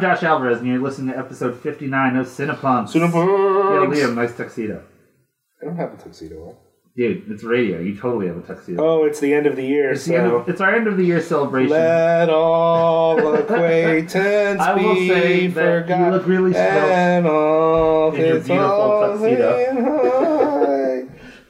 Totally without it. I'm Josh Alvarez, and you're listening to episode 59 of Cinepunx. Yo, Cinepunx. Liam, nice tuxedo. I don't have a tuxedo on. Dude, it's radio. You totally have a tuxedo. Oh, it's the end of the year, it's, the end of, it's our end of the year celebration. let all acquaintance I will be say that you look really and all in your beautiful tuxedo. in high.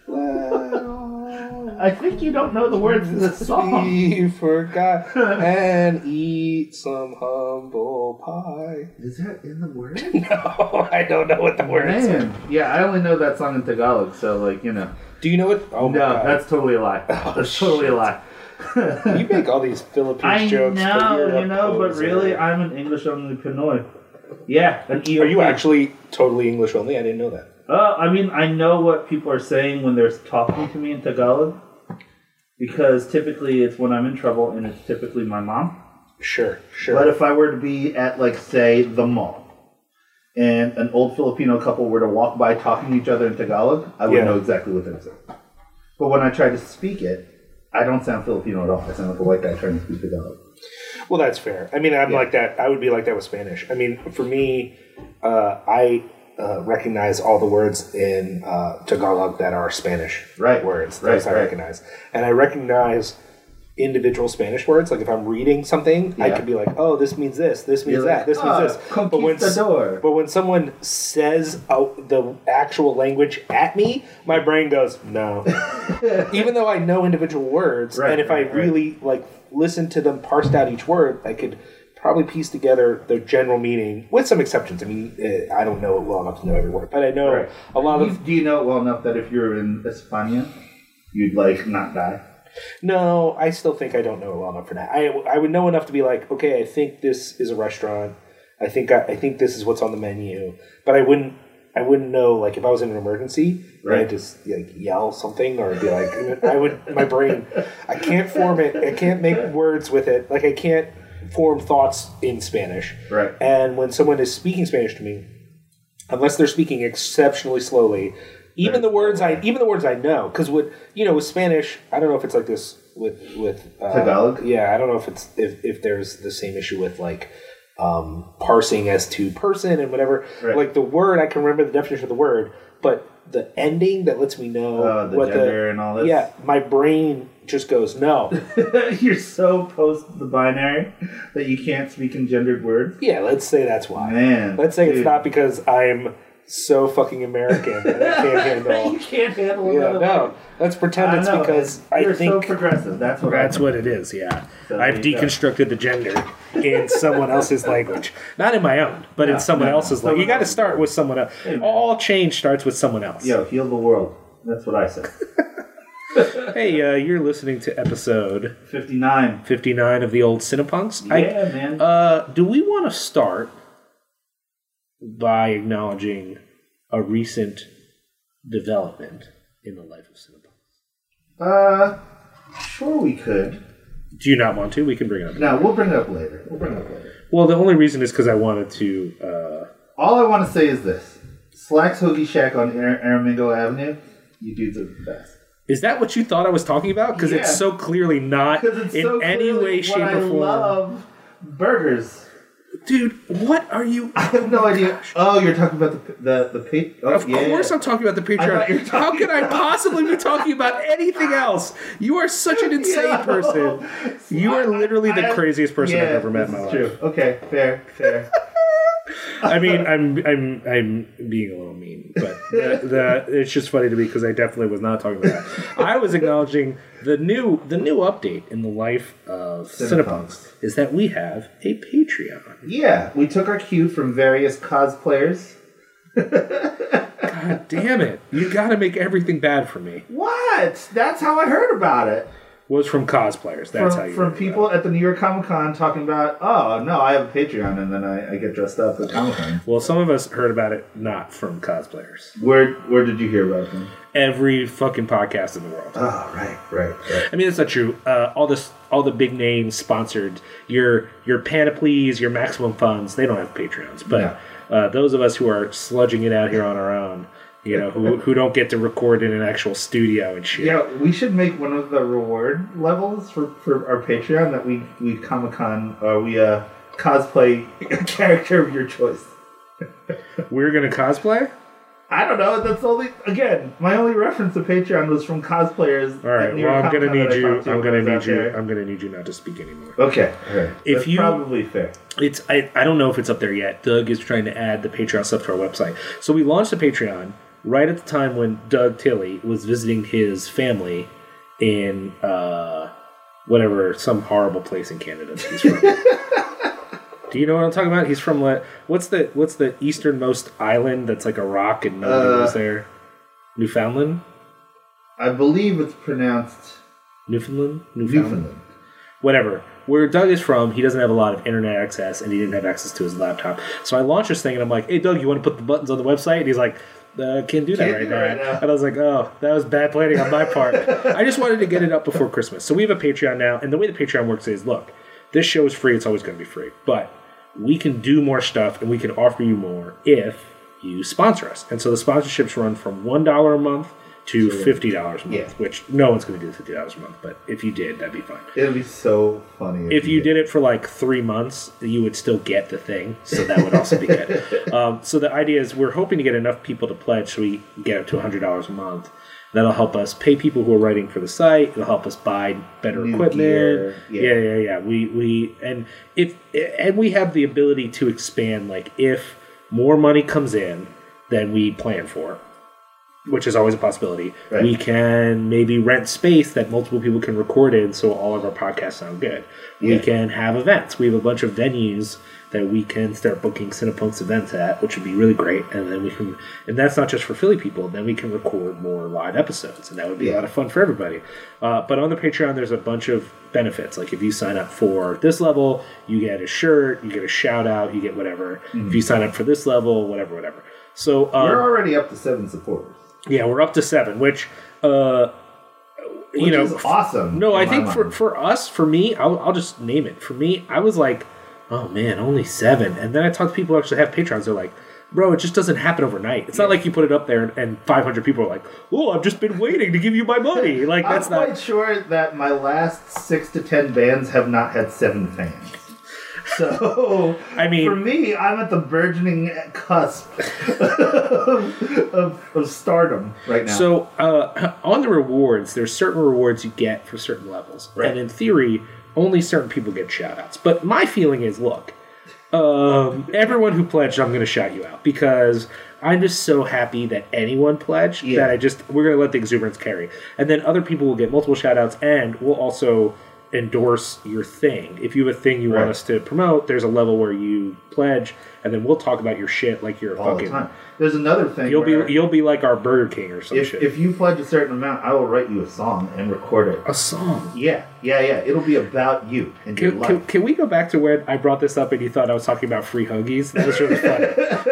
Let all I think you don't know the words to this song. be forgot and eat some humble pie. Is that in the word? No, I don't know what the words are. Man, yeah, I only know that song in Tagalog, so like you know. Do you know it? Oh my no, god. that's totally a lie. Oh, that's totally a lie. You make all these Philippine I jokes. but know, you're you know, but poser. really, I'm an English only Pinoy. Yeah, an EOP. Are you actually totally English only? I didn't know that. Uh, I mean, I know what people are saying when they're talking to me in Tagalog, because typically it's when I'm in trouble, and it's typically my mom. Sure, sure. But if I were to be at, like, say, the mall, and an old Filipino couple were to walk by talking to each other in Tagalog, I would Yeah. know exactly what they're saying. But when I try to speak it, I don't sound Filipino at all. I sound like a white guy trying to speak Tagalog. well, that's fair. I mean, I'm Yeah. like that. I would be like that with Spanish. I mean, for me, uh, I uh, recognize all the words in uh, Tagalog that are Spanish Right, words. right, Those I right. recognize, and I recognize individual Spanish words. Like if I'm reading something, I could be like, "Oh, this means this. This means You're that. like, this "Ah, means this." But when s- But when someone says out the actual language at me, my brain goes no. Even though I know individual words, Right, and if right, I right. really like listen to them parsed out each word, I could probably piece together the general meaning with some exceptions. I mean, eh, I don't know it well enough to know every word, but I know Right. a lot You- of. do you know it well enough that if you're in España, you'd like not die? No, I still think I don't know it well enough for that. I I would know enough to be like, okay, I think this is a restaurant. I think I, I think this is what's on the menu, but I wouldn't. I wouldn't know like if I was in an emergency, Right. I'd just like yell something or be like, I would my brain, I can't form it. I can't make words with it. Like I can't form thoughts in Spanish. Right. And when someone is speaking Spanish to me, unless they're speaking exceptionally slowly, even the words I even the words I know, because with you know with Spanish, I don't know if it's like this with with uh, Tagalog? Yeah, I don't know if it's if if there's the same issue with like um, parsing as to person and whatever. Right. Like the word, I can remember the definition of the word, but the ending that lets me know Uh, the what gender the and all this? yeah, my brain just goes no. you're so post the binary that you can't speak in gendered words. yeah, let's say that's why. Man, Let's say it's not because I'm so fucking American that I can't handle. you can't handle Yeah, another no. Let's pretend I it's know, because man. I you're think so progressive. That's what. that's what it is. Yeah, So I've there you go. deconstructed the gender in someone else's language, not in my own, but No, in someone no, else's. no. Like you got to start with someone else. Hey. All change starts with someone else. Yo, heal the world. That's what I said. Hey, uh, you're listening to episode Fifty-nine. 59 of the old Cinepunx. Yeah, man. Uh, do we want to start by acknowledging a recent development in the life of Cinepunx? Uh, sure we could. Do you not want to? We can bring it up. No, we'll bring it up later. We'll bring it up later. Well, the only reason is because I wanted to. Uh, All I want to say is this: Slack's Hoagie Shack on Ar- Aramingo Avenue. You dudes are the best. Is that what you thought I was talking about? Because Yeah. it's so clearly not in so any way, shape, I or form. love burgers. Dude, what are you? I have no idea. Oh, you're talking about the the the pa- oh, Of yeah. course, I'm talking about the thought you were Patreon. How could I possibly be talking about anything else? You are such an insane Yeah. person. You are literally the I- craziest person yeah, I've ever met in my life. True. Okay, fair, fair. I mean, I'm I'm I'm being a little mean, but the, the it's just funny to me because I definitely was not talking about that. I was acknowledging the new the new update in the life of Cinepunx. Cinepunx is that we have a Patreon. yeah, we took our cue from various cosplayers. God damn it! You got to make everything bad for me. What? That's how I heard about it. Was from cosplayers. That's how you from heard about people at the New York Comic Con talking about, oh no, I have a Patreon, and then I, I get dressed up at Comic Con. Well, some of us heard about it not from cosplayers. Where where did you hear about them? Every fucking podcast in the world. Oh right, right, right. I mean, that's not true. Uh, all this, all the big names sponsored your your Panoplies, your Maximum Funds. They don't have Patreons, but uh, those of us who are sludging it out here on our own, you know, who, who don't get to record in an actual studio and shit. Yeah, we should make one of the reward levels for, for our Patreon that we we Comic Con uh, we uh cosplay a character of your choice. We're gonna cosplay. I don't know. That's only again my only reference to Patreon was from cosplayers. All right. Well, I'm gonna need you. to I'm gonna need you. there. I'm gonna need you not to speak anymore. Okay. If That's you- probably fair. It's I, I don't know if it's up there yet. Doug is trying to add the Patreon stuff to our website. So we launched a Patreon right at the time when Doug Tilley was visiting his family in uh, whatever some horrible place in Canada he's from. Do you know what I'm talking about? He's from what? What's the what's the easternmost island that's like a rock and nobody Uh, lives there? Newfoundland, I believe it's pronounced Newfoundland, Newfoundland. whatever. Where Doug is from, he doesn't have a lot of internet access, and he didn't have access to his laptop. So I launched this thing, and I'm like, "Hey, Doug, you want to put the buttons on the website?" And he's like, uh, "Can't do that Can't right, do now. right now. And I was like, "Oh, that was bad planning on my part." I just wanted to get it up before Christmas. So we have a Patreon now, and the way the Patreon works is, look, this show is free; it's always going to be free, but we can do more stuff, and we can offer you more if you sponsor us. And so the sponsorships run from one dollar a month to fifty dollars a month, Yeah. which no one's going to do fifty dollars a month, but if you did, that'd be fine It'd be so funny if you did it for like three months, you would still get the thing. So that would also be good. Um, so the idea is we're hoping to get enough people to pledge so we get up to hundred dollars a month. That'll help us pay people who are writing for the site. It'll help us buy better New equipment. yeah. yeah, yeah, yeah. We we and if and we have the ability to expand. Like if more money comes in than we plan for, which is always a possibility. Right. We can maybe rent space that multiple people can record in so all of our podcasts sound good. We can have events. We have a bunch of venues that we can start booking Cinepunx events at, which would be really great. And then we can, and that's not just for Philly people, then we can record more live episodes. And that would be a lot of fun for everybody. Uh, but on the Patreon, there's a bunch of benefits. Like if you sign up for this level, you get a shirt, you get a shout out, you get whatever. If you sign up for this level, whatever, whatever. So, um, We're already up to seven supporters. Yeah, we're up to seven, which uh, you know, is awesome. no, I think for mind. for us, for me, I'll, I'll just name it. For me, I was like, oh man, only seven, and then I talked to people who actually have patrons. They're like. Bro, it just doesn't happen overnight. It's not like you put it up there and, and 500 people are like, "Oh, I've just been waiting to give you my money." Like I'm that's quite not. sure that my last six to ten bands have not had seven fans. So, I mean- for me, I'm at the burgeoning cusp of, of, of stardom right now. So uh, on the rewards, there's certain rewards you get for certain levels, Right. and in theory, only certain people get shout outs. But my feeling is, look, um, everyone who pledged, I'm going to shout you out because I'm just so happy that anyone pledged Yeah. that I just we're going to let the exuberance carry, and then other people will get multiple shout outs, and we'll also endorse your thing. If you have a thing you want us to promote, there's a level where you pledge, and then we'll talk about your shit like you're a all the fucking. time. There's another thing. You'll be you'll be like our Burger King or some if, shit. if you pledge a certain amount, I will write you a song and record it. a song. Yeah, yeah, yeah. It'll be about you and your Can, life. can, can we go back to when I brought this up and you thought I was talking about free hoagies? That was really fun.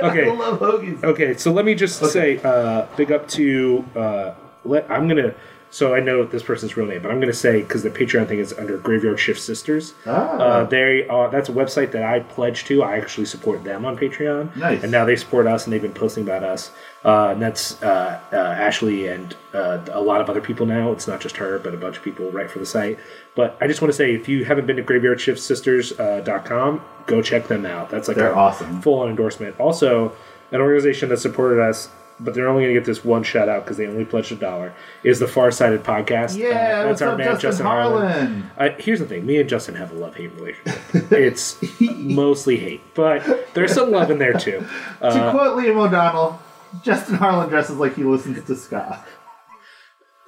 I Okay, love hoagies. okay. So let me just say, uh, big up to. Uh, let I'm gonna. So I know this person's real name, but I'm gonna say because the Patreon thing is under Graveyard Shift Sisters. Ah. Uh, they are. That's a website that I pledge to. I actually support them on Patreon. Nice. And now they support us, and they've been posting about us. Uh, and that's uh, uh, Ashley and uh, a lot of other people now. It's not just her, but a bunch of people write for the site. But I just want to say, if you haven't been to graveyardshiftsisters.com, go check them out. That's like They're a awesome. full on endorsement. Also, an organization that supported us, but they're only going to get this one shout out because they only pledged a dollar, is the Farsighted Podcast. Yeah, Uh, our up, Justin Harlan? uh, here's the thing: me and Justin have a love hate relationship. it's mostly hate, but there's some love in there too. to Uh, quote Liam O'Donnell, Justin Harlan dresses like he listens to ska.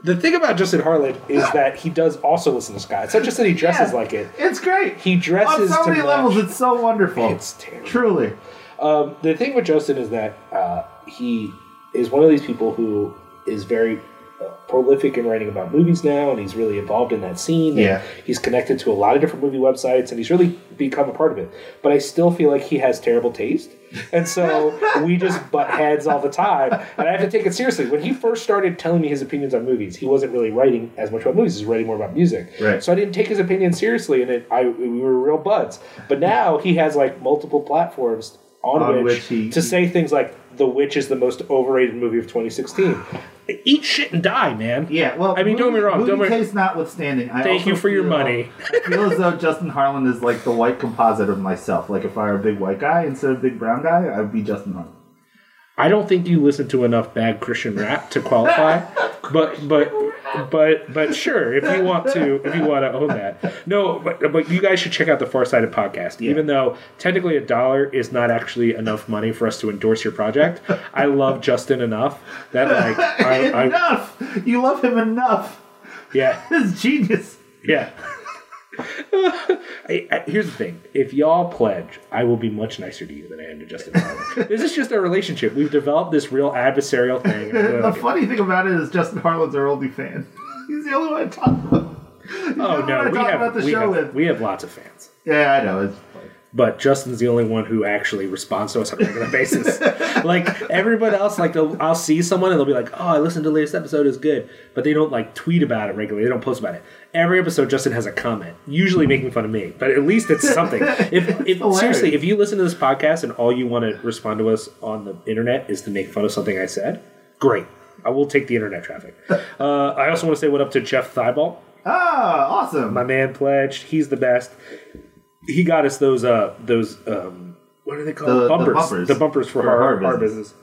the thing about Justin Harlan is that he does also listen to ska. It's not just that he dresses Yeah. like it; It's great. he dresses On so to many levels, it's so wonderful. It's terrible. Truly. Um, the thing with Justin is that uh, he is one of these people who is very uh, prolific in writing about movies now, and he's really involved in that scene. Yeah. he's connected to a lot of different movie websites, and he's really become a part of it. But I still feel like he has terrible taste, and so we just butt heads all the time. And I have to take it seriously. When he first started telling me his opinions on movies, he wasn't really writing as much about movies; he was writing more about music. Right. So I didn't take his opinion seriously, and it, I we were real buds. But now he has like multiple platforms on, On Witch, which he- to say things like "The Witch is the most overrated movie of 2016." Eat shit and die, man. Yeah, well, I mean, don't get me wrong, Movie don't taste notwithstanding, I Thank you for your money. Uh, I feel as though Justin Harlan is like the white composite of myself. Like if I were a big white guy instead of a big brown guy, I'd be Justin Harlan. I don't think you listen to enough bad Christian rap to qualify, but but but but sure, if you want to, if you want to own that, no, but but you guys should check out the Farsighted podcast. Even though technically a dollar is not actually enough money for us to endorse your project, I love Justin enough that like I, I enough. You love him enough. yeah His genius. yeah. I, I, here's the thing: if y'all pledge, I will be much nicer to you than I am to Justin. Harlan. this is just a relationship. We've developed this real adversarial thing. and I really The like it. funny thing about it is Justin Harlan's our only fan. He's the only one I talk about. Oh no, we have about the we, show have with. we have lots of fans, Yeah, I know. It's but Justin's the only one who actually responds to us on a regular basis. like everybody else, like I'll see someone and they'll be like, "Oh, I listened to the latest episode; is good," but they don't like tweet about it regularly. They don't post about it. Every episode, Justin has a comment, usually making fun of me, but at least it's something. If, if seriously, if you listen to this podcast and all you want to respond to us on the internet is to make fun of something I said, great. I will take the internet traffic. Uh, I also want to say what up to Jeff Thibault. ah awesome. My man pledged. He's the best. He got us those uh those um what are they called? The- the bumpers. bumpers. The bumpers for, For our, our our business. business.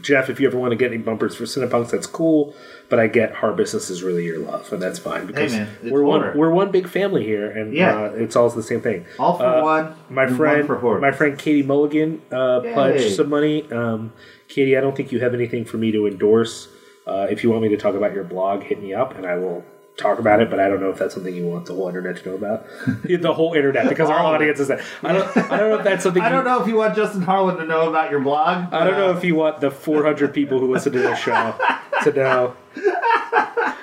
Jeff, if you ever want to get any bumpers for Cinepunx, that's cool. But I get our business is really your love, and that's fine because man, it's we're horror. one we're one big family here, and Yeah. uh, it's all the same thing. All for Uh, one. My friend, one for my friend Katie Mulligan uh, pledged some money. Um, Katie, I don't think you have anything for me to endorse. Uh, if you want me to talk about your blog, hit me up, and I will talk about it. But I don't know if that's something you want the whole internet to know about. the whole internet, because our All of it. audience is that. I don't. I don't know if that's something. I don't know if you want Justin Harlan to know about your blog. I don't know uh, if you want the 400 people who listen to this show to know.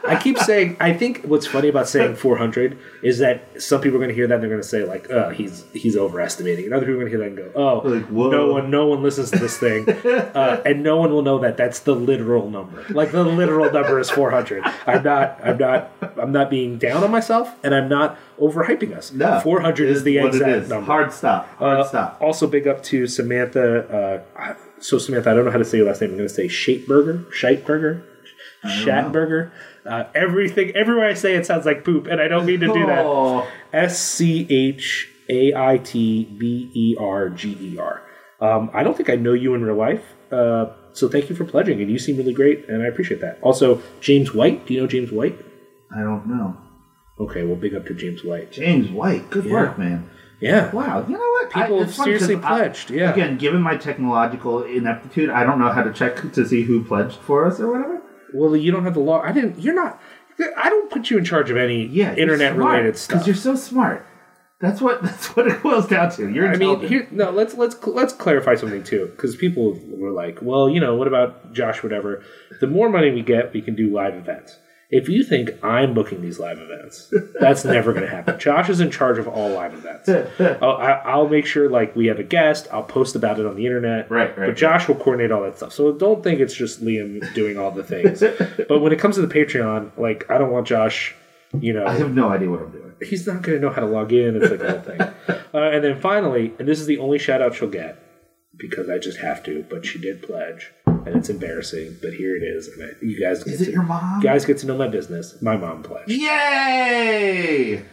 I keep saying. I think what's funny about saying 400 is that some people are going to hear that and they're going to say like, "Oh, he's he's overestimating," and other people are going to hear that and go, "Oh, Like, no one no one listens to this thing," uh, and no one will know that that's the literal number. Like the literal number is 400. I'm not. I'm not. I'm not being down on myself, and I'm not overhyping us. No, 400 is the exact is. number. Hard stop. Hard Uh, stop. Also, big up to Samantha. Uh, so Samantha, I don't know how to say your last name. I'm going to say Shateburger, Shateburger, Shatburger. Uh, everything, everywhere I say it sounds like poop, and I don't mean to do that. S C H A I T B E R G E R. Um, I don't think I know you in real life, uh, so thank you for pledging, and you seem really great, and I appreciate that. Also, James White. Do you know James White? I don't know. Okay, well, big up to James White. James White. Good Yeah. work, man. Yeah. Wow. You know what? People 'cause seriously I- pledged, yeah. Again, given my technological ineptitude, I don't know how to check to see who pledged for us or whatever. Well, you don't have the law. I didn't. You're not. I don't put you in charge of any Yeah, internet related stuff Because you're so smart. That's what. That's what it boils down to. You're I mean, here no. Let's let's let's clarify something too, because people were like, "Well, you know, what about Josh? Whatever. The more money we get, we can do live events." If you think I'm booking these live events, that's never going to happen. Josh is in charge of all live events. I'll, I'll make sure like we have a guest. I'll post about it on the internet. Right, right, But Josh will coordinate all that stuff. So don't think it's just Liam doing all the things. but when it comes to the Patreon, like I don't want Josh. You know, I have no idea what I'm doing. he's not going to know how to log in. It's like a whole thing. Uh, and then finally, and this is the only shout out she'll get because I just have to, but she did pledge, and it's embarrassing. But here it is, and I, you guys get Is it to, your mom? guys get to know my business. My mom pledged. Yay!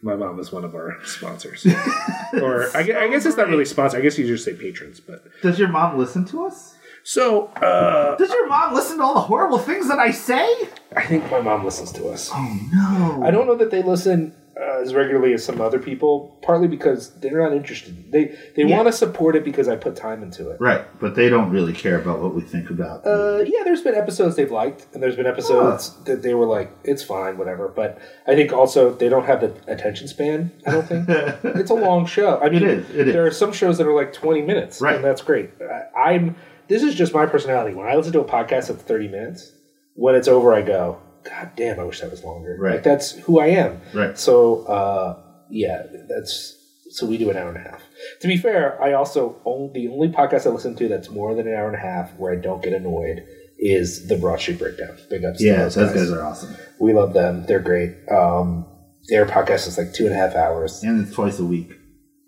My mom is one of our sponsors, or I, I guess it's not really sponsor. I guess you just say patrons, but Does your mom listen to us? so uh, Does your mom listen to all the horrible things that I say? I think my mom listens to us. Oh no! I don't know that they listen uh, as regularly as some other people. Partly because they're not interested. They they Yeah. want to support it because I put time into it. Right, but they don't really care about what we think about. Uh, yeah, there's been episodes they've liked, and there's been episodes that they were like, "It's fine, whatever." But I think also they don't have the attention span. I don't think it's a long show. I mean, It is, it is. There are some shows that are like 20 minutes, Right. And that's great. I, I'm. This is just my personality. When I listen to a podcast that's 30 minutes, when it's over, I go, "God damn, I wish that was longer." Right. Like that's who I am. Right. So uh, yeah, that's so we do an hour and a half. To be fair, I also own the only podcast I listen to that's more than an hour and a half where I don't get annoyed is the Broad Street Breakdown. Big ups yeah, those those guys. are awesome, We love them. They're great. Um, their podcast is like two and a half hours. and it's twice a week.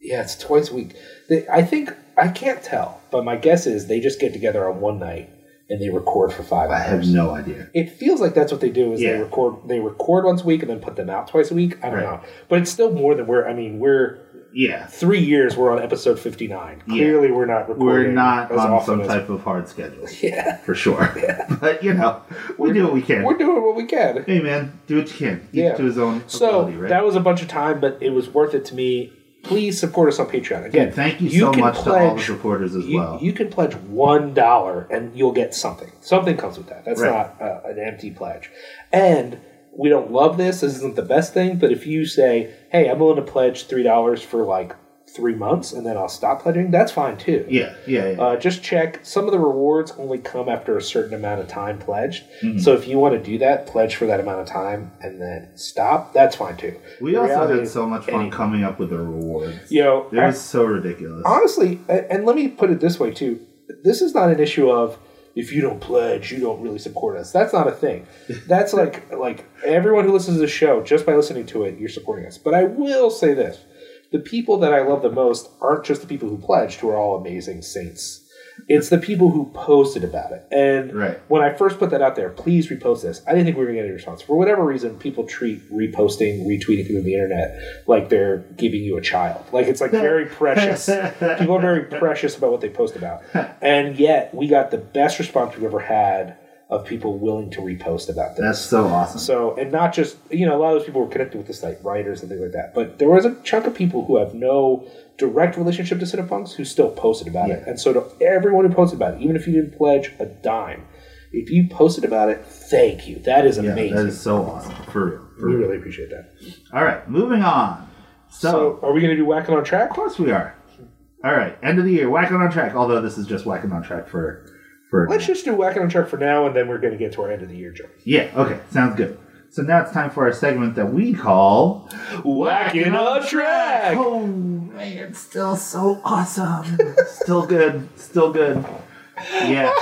Yeah, it's twice a week. They, I think I can't tell, but my guess is they just get together on one night and they record for five I have no idea. It feels like that's what they do. Is Yeah. they record they record once a week and then put them out twice a week. I don't Right. know, but it's still more than we're. I mean, we're Yeah, three years. We're on episode fifty nine. Yeah. Clearly, we're not. Recording we're not as on often some as- type of hard schedule Yeah, for sure. But you know, we do what we can. we're doing what we can. Hey man, do what you can. Each Yeah. to his own So ability, right? that was a bunch of time, but it was worth it to me. Please support us on Patreon. Again, Dude, thank you, you so much to all the pledge- supporters as you, well. you can pledge one dollar and you'll get something. Something comes with that. That's Right. not uh, an empty pledge. And we don't love this. This isn't the best thing. But if you say, "Hey, I'm willing to pledge three dollars for like three months and then I'll stop pledging," that's fine too. yeah, yeah, yeah. Uh, just check. Some of the rewards only come after a certain amount of time pledged. Mm-hmm. So if you want to do that, pledge for that amount of time and then stop. That's fine too. we The also had so much fun coming up with the rewards. You know, It was so ridiculous. honestly, and let me put it this way too. This is not an issue of if you don't pledge, you don't really support us. That's not a thing. That's like like everyone who listens to the show, just by listening to it, you're supporting us. But I will say this: the people that I love the most aren't just the people who pledged, who are all amazing saints. It's the people who posted about it. And Right. when I first put that out there, please repost this. I didn't think we were going to get any response. For whatever reason, people treat reposting, retweeting through the internet like they're giving you a child. Like it's like very precious. people are very precious about what they post about. And yet, we got the best response we've ever had of people willing to repost about this. That's so awesome. So, and not just, you know, a lot of those people were connected with the site, writers and things like that. But there was a chunk of people who have no direct relationship to Cinepunx who still posted about it. And so to everyone who posted about it, even if you didn't pledge a dime, if you posted about it, thank you. That is yeah, amazing. that is so awesome. For real. For we real. really appreciate that. All right, moving on. So, So, are we going to do whacking on track? of course we are. All right, end of the year, whacking on track. Although this is just whacking on track for, for Let's just do whacking on track for now, and then we're going to get to our end of the year joke. yeah. Okay, sounds good. So now it's time for our segment that we call Whacking on track. Oh man, it's still so awesome. still good. Still good. Yeah.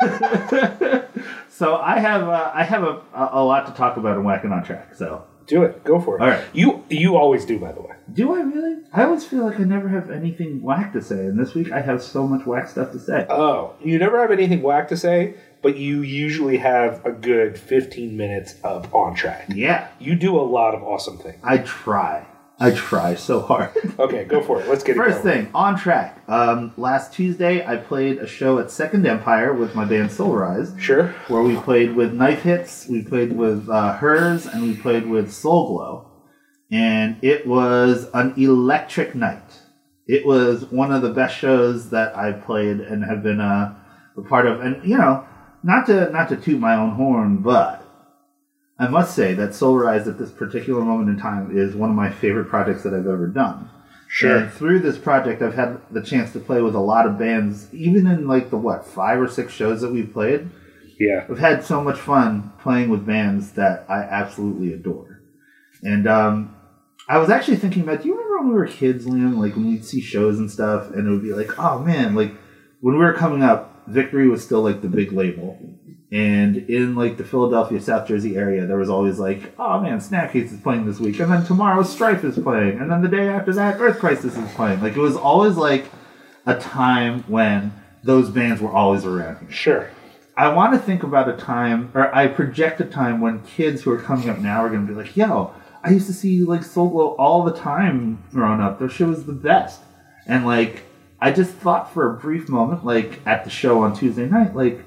so I have uh, I have a, a a lot to talk about in whacking on track. So Do it. Go for it. All right. You you always do, by the way. do I really? I always feel like I never have anything whack to say, and this week I have so much whack stuff to say. Oh, you never have anything whack to say, but you usually have a good 15 minutes of on track. yeah, You do a lot of awesome things. I try. I try so hard. Okay, go for it. Let's get it First thing, on track. Um, last Tuesday, I played a show at Second Empire with my band Solarized. Sure. where we played with Knife Hits, we played with uh, HIRS, and we played with Soul Glo. And it was an electric night. It was one of the best shows that I played and have been uh, a part of. And you know, not to not to toot my own horn, but I must say that Solarized at this particular moment in time is one of my favorite projects that I've ever done. And through this project, I've had the chance to play with a lot of bands, even in like the what five or six shows that we've played. Yeah. I've had so much fun playing with bands that I absolutely adore. And um, I was actually thinking about, do you remember when we were kids, Liam? Like when we'd see shows and stuff, and it would be like, oh man, like when we were coming up, Victory was still like the big label. And in like the Philadelphia, South Jersey area, there was always like, oh man, Snapcase is playing this week, and then tomorrow Strife is playing, and then the day after that, Earth Crisis is playing. Like it was always like a time when those bands were always around here. Sure. I want to think about a time, or I project a time when kids who are coming up now are going to be like, "Yo, I used to see like Soul Glo all the time growing up. Their show was the best." And like, I just thought for a brief moment, like at the show on Tuesday night, like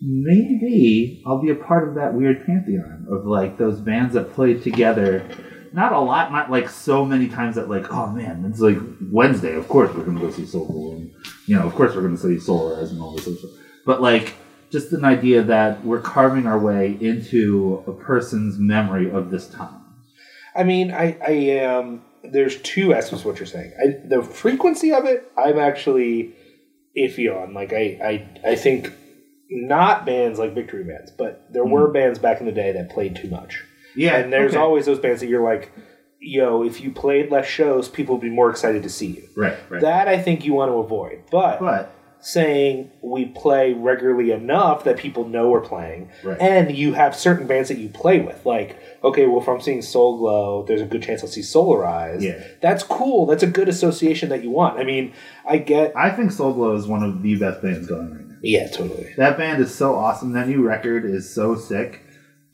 maybe I'll be a part of that weird pantheon of like those bands that played together. Not a lot, not like so many times that like, oh man, it's like Wednesday. Of course we're gonna go see Soul Glo, and you know, of course we're gonna see Solarized and all this stuff. But like, just an idea that we're carving our way into a person's memory of this time. I mean, I, I am. There's two aspects of what you're saying. I, the frequency of it, I'm actually iffy on. Like, I, I, I think not bands like victory bands, but there were hmm. bands back in the day that played too much. Yeah, and there's okay. always those bands that you're like, yo, if you played less shows, people would be more excited to see you. right, right. That I think you want to avoid. But, but saying we play regularly enough that people know we're playing, Right. and you have certain bands that you play with. Like, okay, well, if I'm seeing Soul Glo, there's a good chance I'll see Solarized. Yeah. that's cool. That's a good association that you want. I mean, I get. I think Soul Glo is one of the best bands going right now. Yeah, totally. That band is so awesome. That new record is so sick.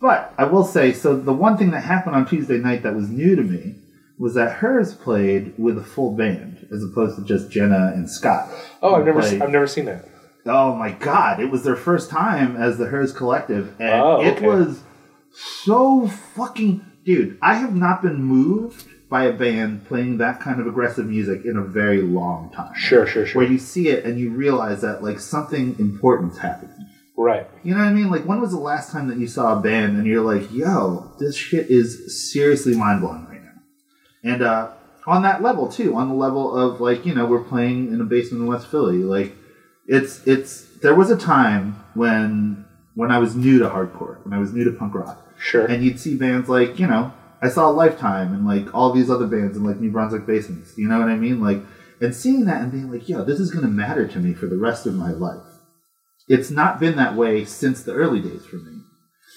But I will say, so the one thing that happened on Tuesday night that was new to me was that HIRS played with a full band as opposed to just Jenna and Scott. Oh, I've never, played- I've never seen that. Oh my god, it was their first time as the HIRS Collective, and Oh, it was so fucking. Dude, I have not been moved by a band playing that kind of aggressive music in a very long time. Sure, sure, sure. Where you see it and you realize that like something important's happening. Right. You know what I mean? Like, when was the last time that you saw a band and you're like, yo, this shit is seriously mind blowing right now? And uh, on that level, too, on the level of, like, you know, we're playing in a basement in West Philly. Like, it's, it's, there was a time when, when I was new to hardcore, when I was new to punk rock, Sure. and you'd see bands like, you know, I saw Lifetime and, like, all these other bands in, like, New Brunswick basements. You know what I mean? Like, and seeing that and being like, yo, this is going to matter to me for the rest of my life it's not been that way since the early days for me.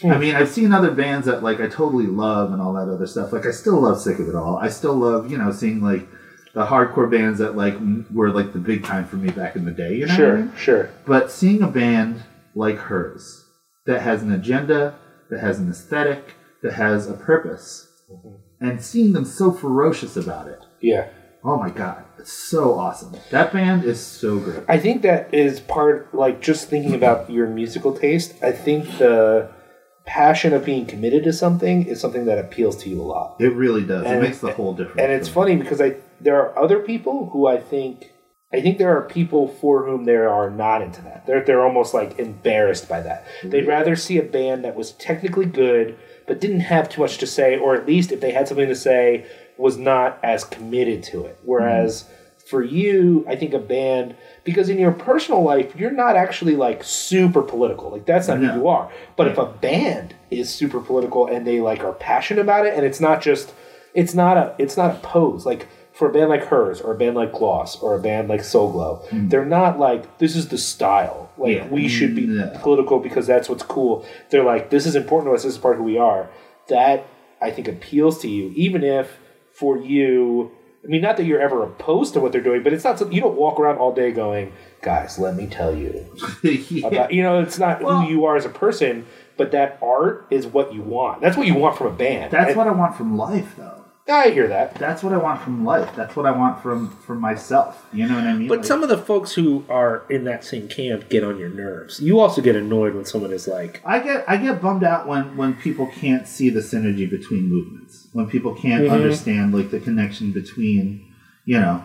Hmm. I mean, I've seen other bands that like I totally love and all that other stuff. Like I still love Sick of It All. I still love you know seeing like the hardcore bands that like were like the big time for me back in the day. You know, what I sure, mean? sure. But seeing a band like HIRS that has an agenda, that has an aesthetic, that has a purpose, mm-hmm. and seeing them so ferocious about it. Yeah. Oh my god, it's so awesome. That band is so great. I think that is part, like, just thinking about your musical taste, I think the passion of being committed to something is something that appeals to you a lot. It really does. And- it makes the whole difference. And it's funny because I there are other people who I think I think there are people for whom they are not into that. They're they're almost like embarrassed by that. Mm-hmm. They'd rather see a band that was technically good but didn't have too much to say, or at least if they had something to say, was not as committed to it. Whereas mm-hmm. For you, I think a band because in your personal life you're not actually like super political. Like that's not No. who you are. But if a band is super political and they like are passionate about it and it's not just it's not a it's not a pose like for a band like HIRS or a band like gloss or a band like soul glo mm. they're not like this is the style like Yeah. we should be No. political because that's what's cool they're like this is important to us this is part of who we are that i think appeals to you even if for you i mean not that you're ever opposed to what they're doing but it's not something you don't walk around all day going guys let me tell you Yeah. about you know it's not Well- who you are as a person but that art is what you want that's what you want from a band That's And- what I want from life, though. I hear that That's what I want from life. That's what I want from from myself. You know what I mean? But Like, some of the folks who are in that same camp get on your nerves. You also get annoyed when someone is like, I get I get bummed out when when people can't see the synergy between movements. When people can't Mhm. understand like the connection between, you know,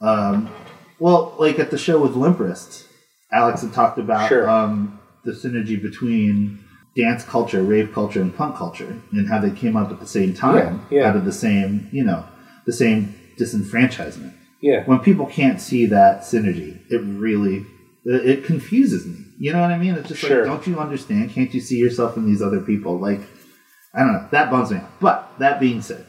um, well, like at the show with Limp Wrist, Alex had talked about Sure. um, the synergy between dance culture, rave culture, and punk culture, and how they came up at the same time Yeah, yeah. out of the same, you know, the same disenfranchisement. yeah, when people can't see that synergy, it really it it confuses me. You know what I mean? It's just Sure. like, don't you understand? Can't you see yourself in these other people? Like, I don't know. That bums me out. But that being said,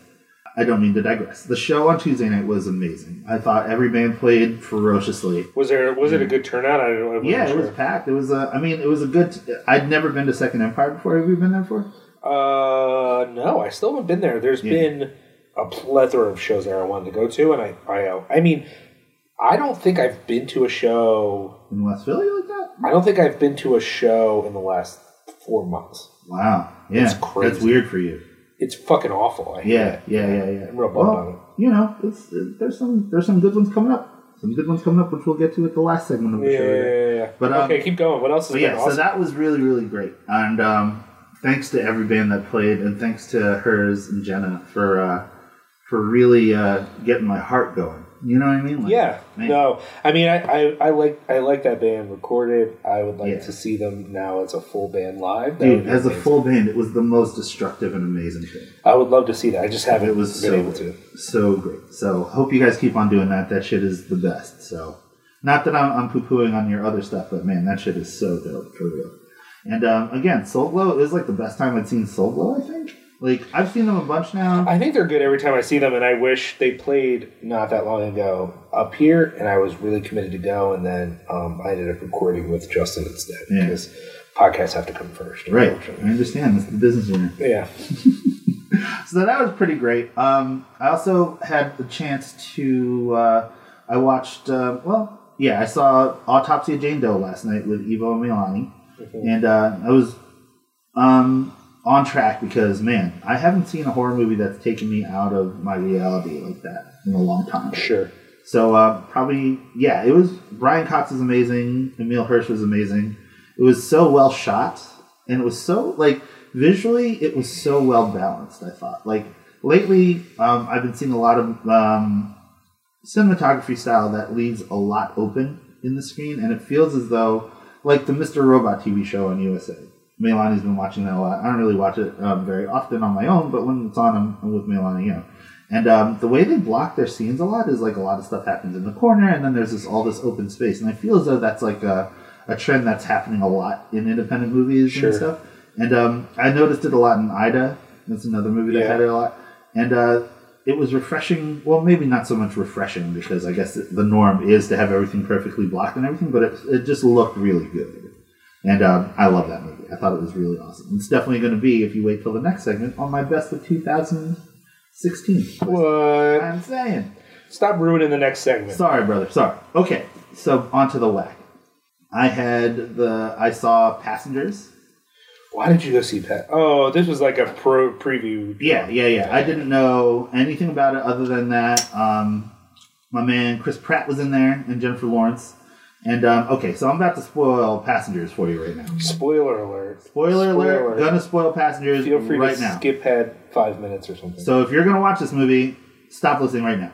I don't mean to digress. The show on Tuesday night was amazing. I thought every band played ferociously. was there was it a good turnout? I don't know. Yeah, it was packed. It was. A, I mean, it was a good. I'd never been to Second Empire before. Have you been there before? Uh, no, I still haven't been there. There's Yeah. been a plethora of shows there I wanted to go to, and I, I, uh, I mean, I don't think I've been to a show. In West Philly, like that? I don't think I've been to a show in the last four months. Wow. Yeah, It's crazy. That's weird for you. It's fucking awful. I Yeah, yeah, yeah, yeah. I'm real bummed well, on it. you know, it's there's some there's some good ones coming up. Some good ones coming up, which we'll get to at the last segment of the Yeah, show. yeah, yeah, yeah. But, um, okay, keep going. What else But yeah, awesome? so that was really really great, and um, thanks to every band that played, and thanks to HIRS and Jenna for uh, for really uh, getting my heart going. You know what I mean? Like, Yeah, man. no, I mean, I, I, I like I like that band recorded. I would like Yeah. to see them now as a full band live. That Dude, as a full band, it was the most destructive and amazing thing. I would love to see that. I just haven't It was been so able great. to. so great. So hope you guys keep on doing that. That shit is the best. So not that I'm, I'm poo pooing on your other stuff, but man, that shit is so dope for real. And um, again, Soul Glo is like the best time I've seen Soul Glo. I think Like I've seen them a bunch now. I think they're good every time I see them, and I wish they played not that long ago up here, and I was really committed to go, and then um, I ended up recording with Justin instead Yeah. because podcasts have to come first. Right. I understand. That's the business we're in. Yeah. So that was pretty great. Um, I also had the chance to. Uh, I watched. Uh, well, yeah, I saw Autopsy of Jane Doe last night with Ivo Milani, and uh, I was um, on track because man, I haven't seen a horror movie that's taken me out of my reality like that in a long time. Sure. So uh, probably yeah, it was Brian Cox is amazing. Emile Hirsch was amazing. It was so well shot, and it was so like visually, it was so well balanced. I thought like lately, um, I've been seeing a lot of um, cinematography style that leaves a lot open in the screen, and it feels as though like the Mr. Robot TV show on USA. Melani's been watching that a lot. I don't really watch it um, very often on my own, but when it's on, I'm, I'm with Melani, you know. And um, the way they block their scenes a lot is like a lot of stuff happens in the corner, and then there's this all this open space, and I feel as though that's like a, a trend that's happening a lot in independent movies Sure. and stuff. And um, I noticed it a lot in Ida. That's another movie that Yeah. had it a lot, and uh, it was refreshing. Well, maybe not so much refreshing because I guess the norm is to have everything perfectly blocked and everything, but it, it just looked really good. And um, I love that movie. I thought it was really awesome. It's definitely going to be, if you wait till the next segment, on my best of 2016. What? I'm saying. Stop ruining the next segment. Sorry, brother. Sorry. Okay, so on to the whack. I had the. I saw Passengers. Why did you go see Pet? Oh, this was like a pro preview. Yeah, yeah, yeah. I didn't know anything about it other than that. Um, my man Chris Pratt was in there and Jennifer Lawrence. And um, okay, so I'm about to spoil Passengers for you right now. Spoiler alert. Spoiler, alert, alert. Gonna spoil Passengers Feel free right to now. skip ahead five minutes or something. So if you're gonna watch this movie, stop listening right now.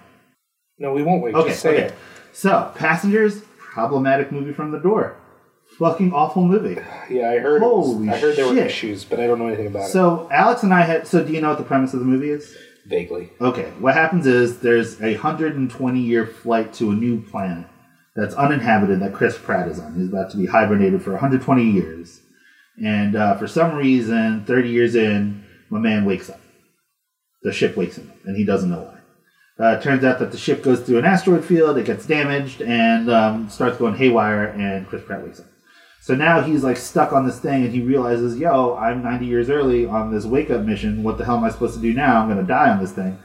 no, we won't wait. Okay, Just say okay. it. So Passengers, problematic movie from the door. Fucking awful movie. Yeah, I heard. it was- Holy I heard there were shit. issues, but I don't know anything about it. So Alex and I had. So do you know what the premise of the movie is? Vaguely. Okay, what happens is there's a 120 year flight to a new planet that's uninhabited that Chris Pratt is on. He's about to be hibernated for 120 years. And uh, for some reason, 30 years in, my man wakes up. The ship wakes him up, and he doesn't know why. Uh, turns out that the ship goes through an asteroid field, it gets damaged, and um, starts going haywire, and Chris Pratt wakes up. So now he's like stuck on this thing, and he realizes, yo, I'm 90 years early on this wake up mission. What the hell am I supposed to do now? I'm going to die on this thing.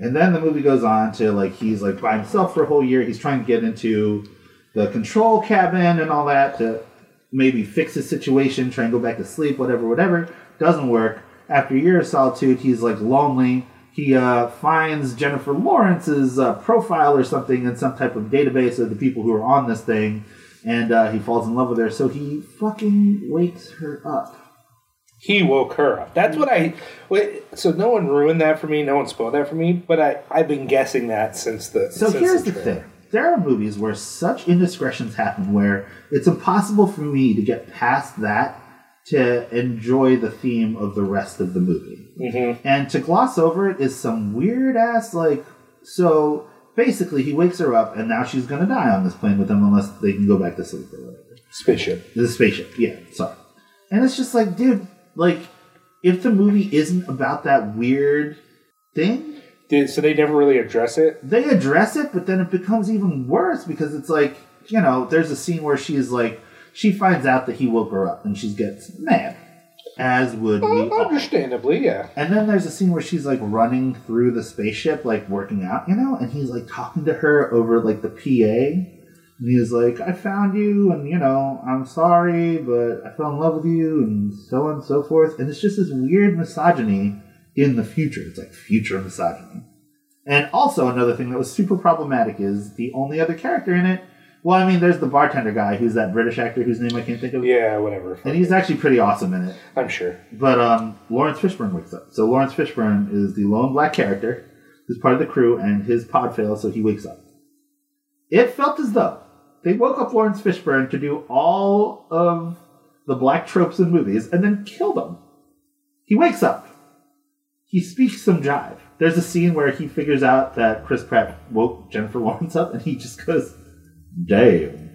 And then the movie goes on to like he's like by himself for a whole year. He's trying to get into the control cabin and all that to maybe fix his situation, try and go back to sleep, whatever, whatever. Doesn't work. After a year of solitude, he's like lonely. He uh, finds Jennifer Lawrence's uh, profile or something in some type of database of the people who are on this thing, and uh, he falls in love with her. So he fucking wakes her up. He woke her up. That's what I. Wait, so no one ruined that for me. No one spoiled that for me. But I, I've been guessing that since the. So since here's the trailer. thing. There are movies where such indiscretions happen where it's impossible for me to get past that to enjoy the theme of the rest of the movie. Mm-hmm. And to gloss over it is some weird ass, like, so basically he wakes her up and now she's gonna die on this plane with him unless they can go back to sleep or whatever. Spaceship. The spaceship, yeah, sorry. And it's just like, dude, like, if the movie isn't about that weird thing, Did, so they never really address it. they address it, but then it becomes even worse because it's like, you know, there's a scene where she's like, she finds out that he woke her up and she gets mad, as would we Uh, all. understandably, yeah. And then there's a scene where she's like running through the spaceship, like working out, you know, and he's like talking to her over like the PA. And he's like, I found you, and you know, I'm sorry, but I fell in love with you, and so on and so forth. And it's just this weird misogyny in the future. It's like future misogyny. And also, another thing that was super problematic is the only other character in it. Well, I mean, there's the bartender guy who's that British actor whose name I can't think of. Yeah, whatever. And he's actually pretty awesome in it. I'm sure. But um, Laurence Fishburne wakes up. So Laurence Fishburne is the lone black character who's part of the crew, and his pod fails, so he wakes up. It felt as though they woke up Laurence Fishburne to do all of the black tropes in movies and then killed him. He wakes up. He speaks some jive. There's a scene where he figures out that Chris Pratt woke Jennifer Lawrence up, and he just goes, "Damn."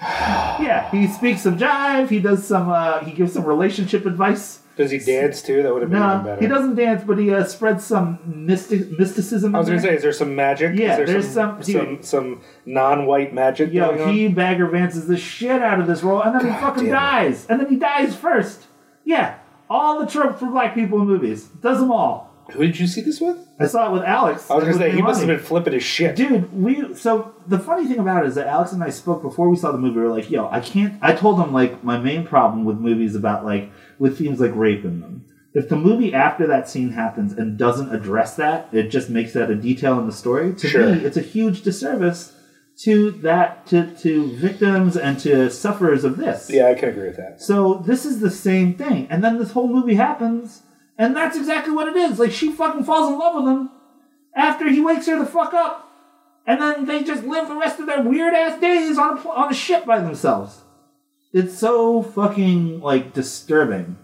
Yeah, he speaks some jive. He does some. Uh, he gives some relationship advice Does he dance too? That would have been even better. he doesn't dance, but he uh, spreads some mystic mysticism. I was gonna say, is there some magic? Yeah, there there's some some- some, some non-white magic going Yo, on. he Bagger Vances the shit out of this role, and then he fucking damn it. dies, and then he dies first. Yeah, all the tropes for black people in movies does them all. Who did you see this with? I saw it with Alex. I was gonna say he must have been flipping his shit. Dude, we so the funny thing about it is that Alex and I spoke before we saw the movie. We were like, "Yo, I can't." I told him like my main problem with movies about like with themes like rape in them. If the movie after that scene happens and doesn't address that, it just makes that a detail in the story. To Sure. me, it's a huge disservice to that to to victims and to sufferers of this. Yeah, I can agree with that. So this is the same thing. And then this whole movie happens, and that's exactly what it is. Like she fucking falls in love with him after he wakes her the fuck up. And then they just live the rest of their weird ass days on a, on a ship by themselves. It's so fucking like disturbing.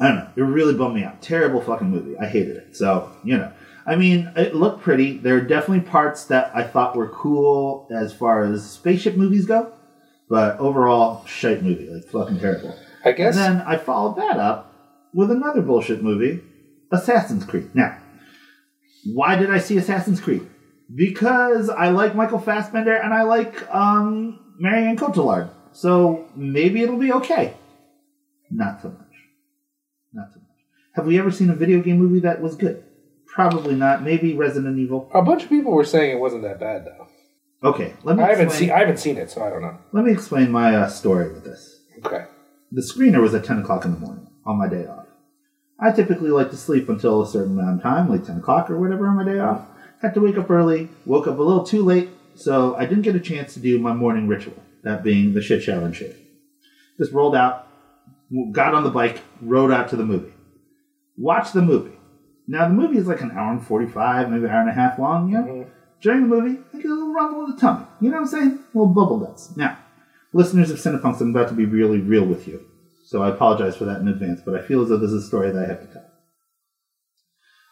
I don't know. It really bummed me out. Terrible fucking movie. I hated it. So, you know. I mean, it looked pretty. There are definitely parts that I thought were cool as far as spaceship movies go. But overall, shite movie. Like, fucking terrible. I guess. And then I followed that up with another bullshit movie, Assassin's Creed. Now, why did I see Assassin's Creed? Because I like Michael Fassbender and I like um, Marianne Cotillard. So maybe it'll be okay. Not so much. Not so much. Have we ever seen a video game movie that was good? Probably not. Maybe Resident Evil. a bunch of people were saying it wasn't that bad though. Okay, let me. I haven't seen. I haven't seen it, so I don't know. Let me explain my uh, story with this. Okay. The screener was at 10 o'clock in the morning on my day off. I typically like to sleep until a certain amount of time, like 10 o'clock or whatever on my day off. Had to wake up early, woke up a little too late, so I didn't get a chance to do my morning ritual, that being the shit shower and shit. Just rolled out, got on the bike, rode out to the movie. Watched the movie. Now, the movie is like an hour and 45, maybe an hour and a half long, you know? Mm-hmm. During the movie, I get a little rumble in the tummy. You know what I'm saying? A little bubble guts. Now, listeners of Cinepunx, I'm about to be really real with you. So I apologize for that in advance, but I feel as though this is a story that I have to tell.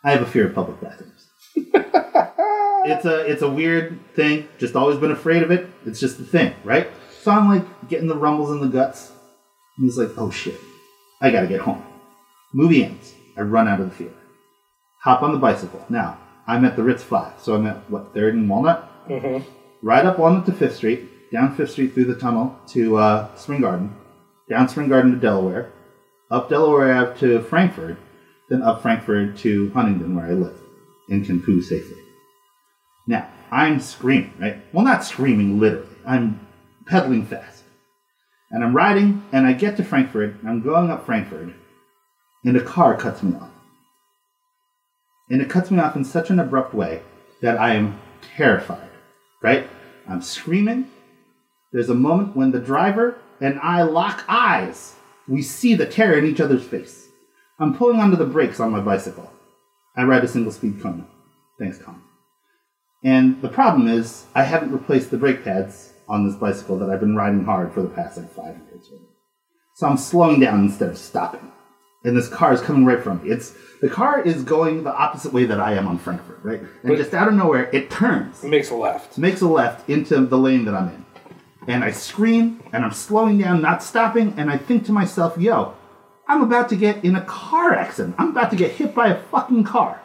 I have a fear of public bathrooms. it's a it's a weird thing. Just always been afraid of it. It's just a thing, right? So I'm like getting the rumbles in the guts. And it's like, oh shit, I gotta get home. Movie ends. I run out of the theater. Hop on the bicycle. Now I'm at the Ritz Five, so I'm at what Third and Walnut. Mm-hmm. Right up Walnut to Fifth Street, down Fifth Street through the tunnel to uh, Spring Garden, down Spring Garden to Delaware, up Delaware Ave to Frankford, then up Frankford to Huntingdon, where I live, and can poo safely. Now, I'm screaming, right? Well, not screaming literally. I'm pedaling fast. And I'm riding, and I get to Frankford, and I'm going up Frankford, and a car cuts me off. And it cuts me off in such an abrupt way that I am terrified, right? I'm screaming. There's a moment when the driver and I lock eyes. We see the terror in each other's face. I'm pulling onto the brakes on my bicycle. I ride a single speed Kona. Thanks, Con. And the problem is, I haven't replaced the brake pads on this bicycle that I've been riding hard for the past like five years. So I'm slowing down instead of stopping. And this car is coming right from me. It's the car is going the opposite way that I am on Frankford, right? And But- just out of nowhere, it turns It makes a left. makes a left into the lane that I'm in. And I scream and I'm slowing down, not stopping, and I think to myself, yo, I'm about to get in a car accident. I'm about to get hit by a fucking car.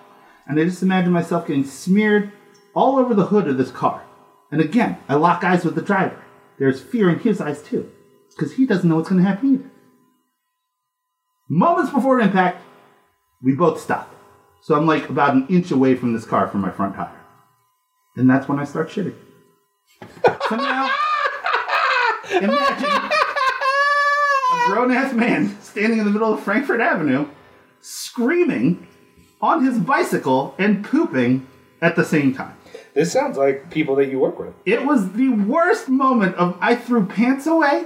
And I just imagine myself getting smeared all over the hood of this car. And again, I lock eyes with the driver. There's fear in his eyes too. Because he doesn't know what's going to happen either. Moments before impact, we both stop. So I'm like about an inch away from this car from my front tire. And that's when I start shitting. So now, imagine a grown ass man standing in the middle of Frankford Avenue, screaming on his bicycle and pooping at the same time. This sounds like people that you work with. It was the worst moment of I threw pants away.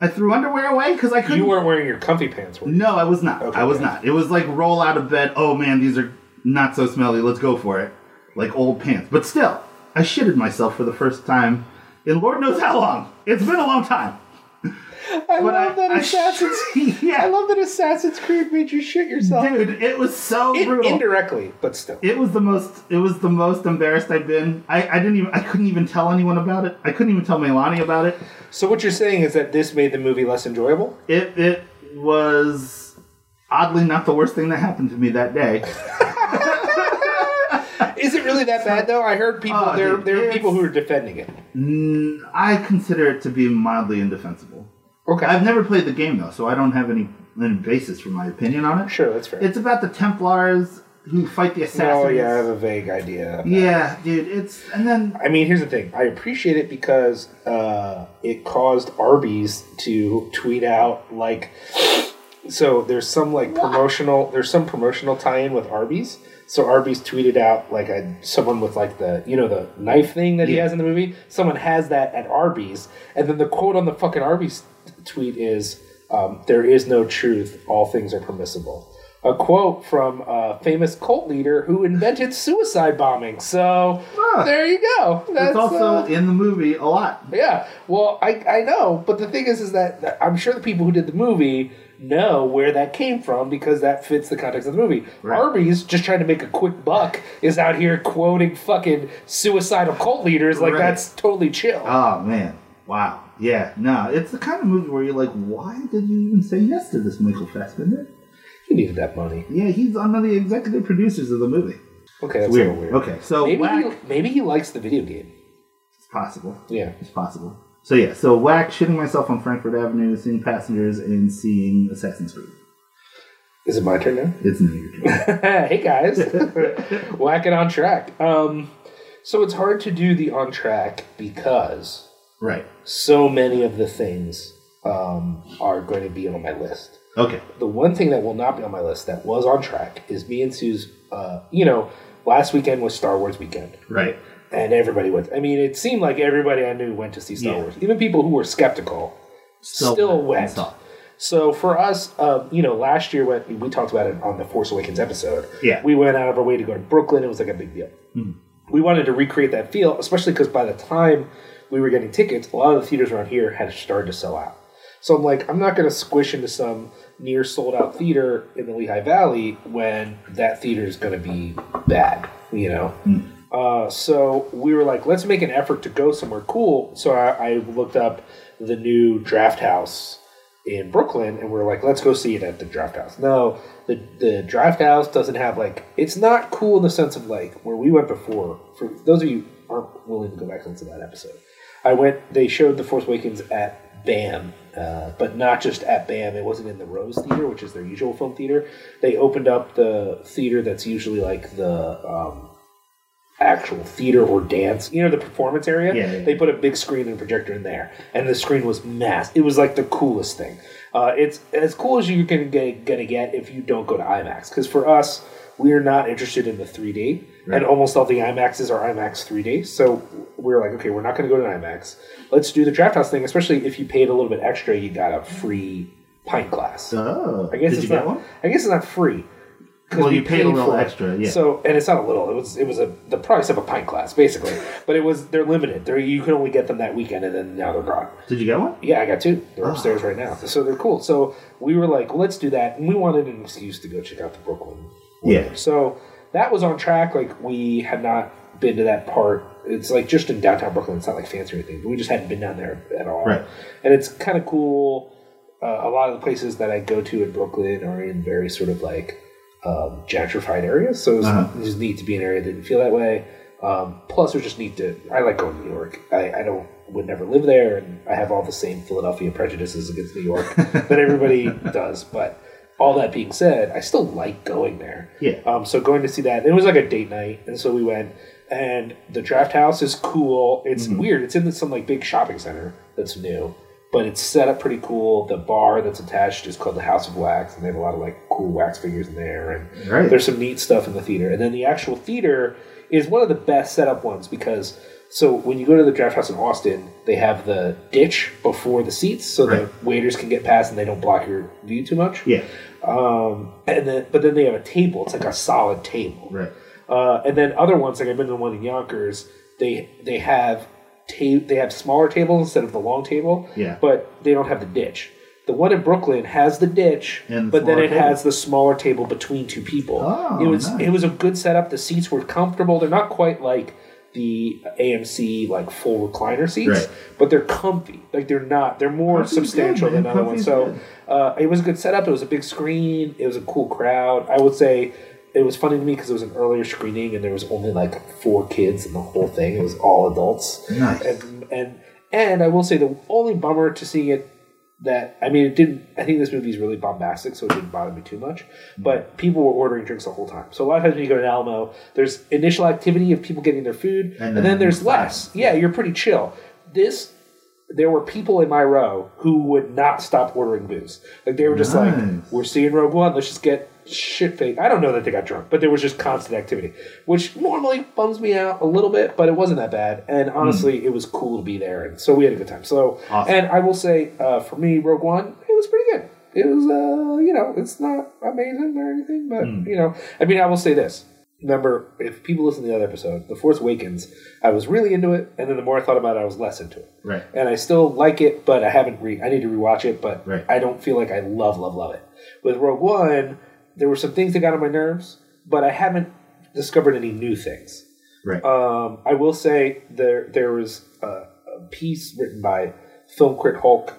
I threw underwear away because I couldn't. You weren't wearing your comfy pants, were you? No, I was not. Okay, I was good. not. It was like roll out of bed. Oh man, these are not so smelly. Let's go for it. Like old pants. But still, I shitted myself for the first time in Lord knows how long. It's been a long time. I But love that I Assassin's. yeah, I love that Assassin's Creed made you shit yourself. dude, it was so In- brutal. indirectly, but still. it was the most. It was the most embarrassed I've been. I, I didn't even. I couldn't even tell anyone about it. I couldn't even tell Melani about it. So what you're saying is that this made the movie less enjoyable? It it was Oddly, not the worst thing that happened to me that day. Is it really that bad though? I heard people Oh, there dude, there are people who are defending it. Mm, I consider it to be mildly indefensible. Okay. I've never played the game though, so I don't have any, any basis for my opinion on it. sure, that's fair. It's about the Templars who fight the assassins. oh yeah, I have a vague idea. Yeah, dude. It's and then I mean, here's the thing. I appreciate it because uh, it caused Arby's to tweet out like. So there's some like promotional. There's some promotional tie-in with Arby's. So Arby's tweeted out like a someone with like the you know the knife thing that he has in the movie. Someone has that at Arby's, and then the quote on the fucking Arby's tweet is, um, "There is no truth. All things are permissible." A quote from a famous cult leader who invented suicide bombing. So Ah. there you go. That's it's also uh, in the movie a lot. yeah. Well, I I know, but the thing is, is that I'm sure the people who did the movie know where that came from because that fits the context of the movie. Right. Arby's just trying to make a quick buck is out here quoting fucking suicidal cult leaders like Right. that's totally chill. Oh man, wow. Yeah, no, it's the kind of movie where you're like, why did you even say yes to this Michael Fassbender? he needed that money. Yeah, he's one of the executive producers of the movie. Okay, that's Weird. weird. Okay, so Maybe he, maybe he likes the video game. it's possible. Yeah. It's possible. So yeah, so whack shitting myself on Frankford Avenue, seeing passengers, and seeing Assassin's Creed. Is it my turn now? It's now your turn. hey guys, whack it on track. Um, so it's hard to do the on track because right. so many of the things um, are going to be on my list. Okay. The one thing that will not be on my list that was on track is me and Sue's. Uh, you know, last weekend was Star Wars weekend, Right. And everybody went. I mean, it seemed like everybody I knew went to see Star Yeah. Wars. Even people who were skeptical still, went went. it. So for us, uh, you know, last year when we talked about it on the Force Awakens episode, Yeah. we went out of our way to go to Brooklyn. It was like a big deal. We wanted to recreate that feel, especially because by the time we were getting tickets, a lot of the theaters around here had started to sell out. So I'm like, I'm not going to squish into some near sold out theater in the Lehigh Valley when that theater is going to be bad, you know. Uh, so we were like, let's make an effort to go somewhere cool. So I, I looked up the new Draft House in Brooklyn, and we are like, let's go see it at the Draft House. No, the the Draft House doesn't have like it's not cool in the sense of like where we went before. For those of you aren't willing to go back and listen to that episode, I went. They showed the Force Awakens at BAM, uh, but not just at BAM. It wasn't in the Rose Theater, which is their usual film theater. They opened up the theater that's usually like the um, actual theater or dance, you know, the performance area. Yeah, yeah, They put a big screen and projector in there, and the screen was massive. It was like the coolest thing. Uh, it's as cool as you can get, gonna get if you don't go to IMAX. Because for us, we are not interested in the 3D, and almost all the IMAXs are IMAX 3D. So we're like, okay, we're not going to go to IMAX. Let's do the Draft House thing. Especially if you paid a little bit extra, you got a free pint glass. Oh. I guess Did it's you get not. one? I guess it's not free. Well, we you paid a little extra, yeah. So, and it's not a little. It was it was a the price of a pint glass basically. but it was they're limited. They're you can only get them that weekend, and then now they're gone. Did you get one? Yeah, I got two. They're Ah. upstairs right now. So they're cool. So we were like, let's do that, and we wanted an excuse to go check out the Brooklyn. Yeah. So that was on track. Like we had not been to that part. It's like just in downtown Brooklyn. It's not like fancy or anything, but we just hadn't been down there at all. Right. And it's kind of cool. Uh, a lot of the places that I go to in Brooklyn are in very sort of like um, gentrified areas. So it was, Uh-huh. it was neat to be an area that didn't feel that way. Um, plus, it was just neat to. I like going to New York. I, I don't would never live there, and I have all the same Philadelphia prejudices against New York that everybody does. But all that being said, I still like going there. Yeah. Um, so going to see that, it was like a date night, and so we went. And the draft house is cool. It's Mm-hmm. weird. It's in some like big shopping center that's new, but it's set up pretty cool. The bar that's attached is called the House of Wax, and they have a lot of like cool wax figures in there. And Right. there's some neat stuff in the theater. And then the actual theater is one of the best set up ones because so when you go to the draft house in Austin, they have the ditch before the seats so Right. the waiters can get past and they don't block your view too much. Yeah. Um, and then but then they have a table. It's like a solid table. Right. Uh, and then other ones, like I've been to one in Yonkers, they they have ta- they have smaller tables instead of the long table. Yeah. But they don't have the ditch. The one in Brooklyn has the ditch, And the but then it table. has the smaller table between two people. Oh, it was nice. it was a good setup. The seats were comfortable. They're not quite like the AMC like full recliner seats, Right. but they're comfy. Like they're not. They're more Comfy's substantial good, than other ones. So uh, it was a good setup. It was a big screen. It was a cool crowd. I would say it was funny to me because it was an earlier screening and there was only like four kids in the whole thing. It was all adults. Nice. And and and I will say the only bummer to seeing it that I mean it didn't. I think this movie is really bombastic, so it didn't bother me too much. Mm. But people were ordering drinks the whole time. So a lot of times when you go to an Alamo, there's initial activity of people getting their food, and, And then, then there's less. Yeah, you're pretty chill. This. There were people in my row who would not stop ordering booze. Like they were just like, "We're seeing Rogue One. Let's just get shit faced." I don't know that they got drunk, but there was just constant activity, which normally bums me out a little bit, but it wasn't that bad. And honestly, it was cool to be there, and so we had a good time. So, Awesome. and I will say, uh, for me, Rogue One, it was pretty good. It was, uh, you know, it's not amazing or anything, but you know, I mean, I will say this. Remember, if people listen to the other episode, The Force Awakens, I was really into it, and then the more I thought about it, I was less into it. Right. And I still like it, but I haven't re. I need to rewatch it, but Right. I don't feel like I love, love, love it. With Rogue One, there were some things that got on my nerves, but I haven't discovered any new things. Right. Um, I will say there there was a, a piece written by film critic Hulk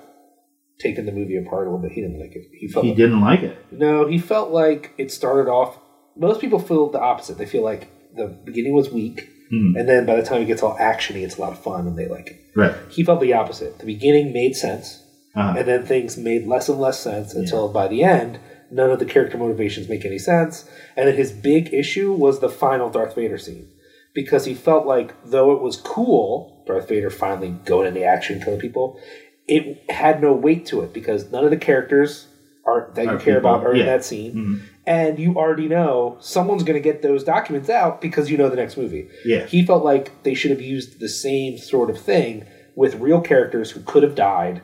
taking the movie apart a little bit. He didn't like it. He felt he like, didn't like it. no, he felt like it started off. Most people feel the opposite. They feel like the beginning was weak, Hmm. and then by the time it gets all actiony, it's a lot of fun, and they like it. Right. He felt the opposite. The beginning made sense, Uh-huh. and then things made less and less sense until by the end, none of the character motivations make any sense. And then his big issue was the final Darth Vader scene. Because he felt like, though it was cool, Darth Vader finally going into action, killing people, it had no weight to it because none of the characters are that you Are care people, about are in that scene. Mhm. And you already know someone's going to get those documents out because you know the next movie. Yeah. He felt like they should have used the same sort of thing with real characters who could have died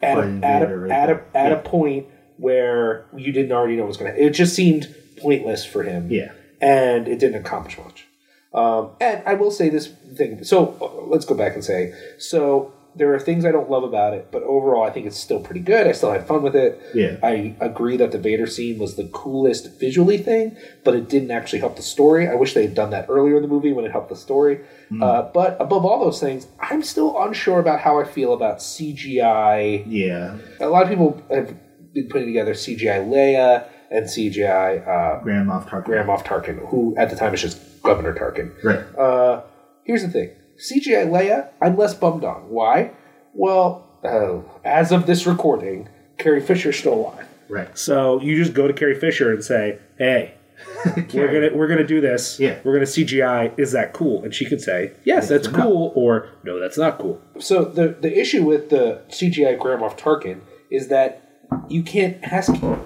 at a, at a, at a, at Yeah. a point where you didn't already know what was going to It just seemed pointless for him. Yeah. And it didn't accomplish much. Um, and I will say this thing. So uh, let's go back and say so there are things I don't love about it, but overall I think it's still pretty good. I still had fun with it. Yeah. I agree that the Vader scene was the coolest visually thing, but it didn't actually help the story. I wish they had done that earlier in the movie when it helped the story. Hmm. Uh, but above all those things, I'm still unsure about how I feel about CGI. Yeah. A lot of people have been putting together CGI Leia and CGI uh, Grand Moff Tarkin. Grand Moff Tarkin, who at the time is just Governor Tarkin. Right. Uh, here's the thing CGI Leia, I'm less bummed on. Why? Well, uh, as of this recording, Carrie Fisher's still alive. Right. So you just go to Carrie Fisher and say, "Hey, we're gonna we're gonna do this. Yeah. We're gonna CGI. Is that cool?" And she could say, "Yes, that's or cool," or "No, that's not cool." So the the issue with the CGI Grand Moff Tarkin is that you can't ask him.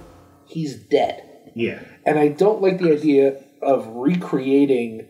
He's dead. Yeah. And I don't like the idea of recreating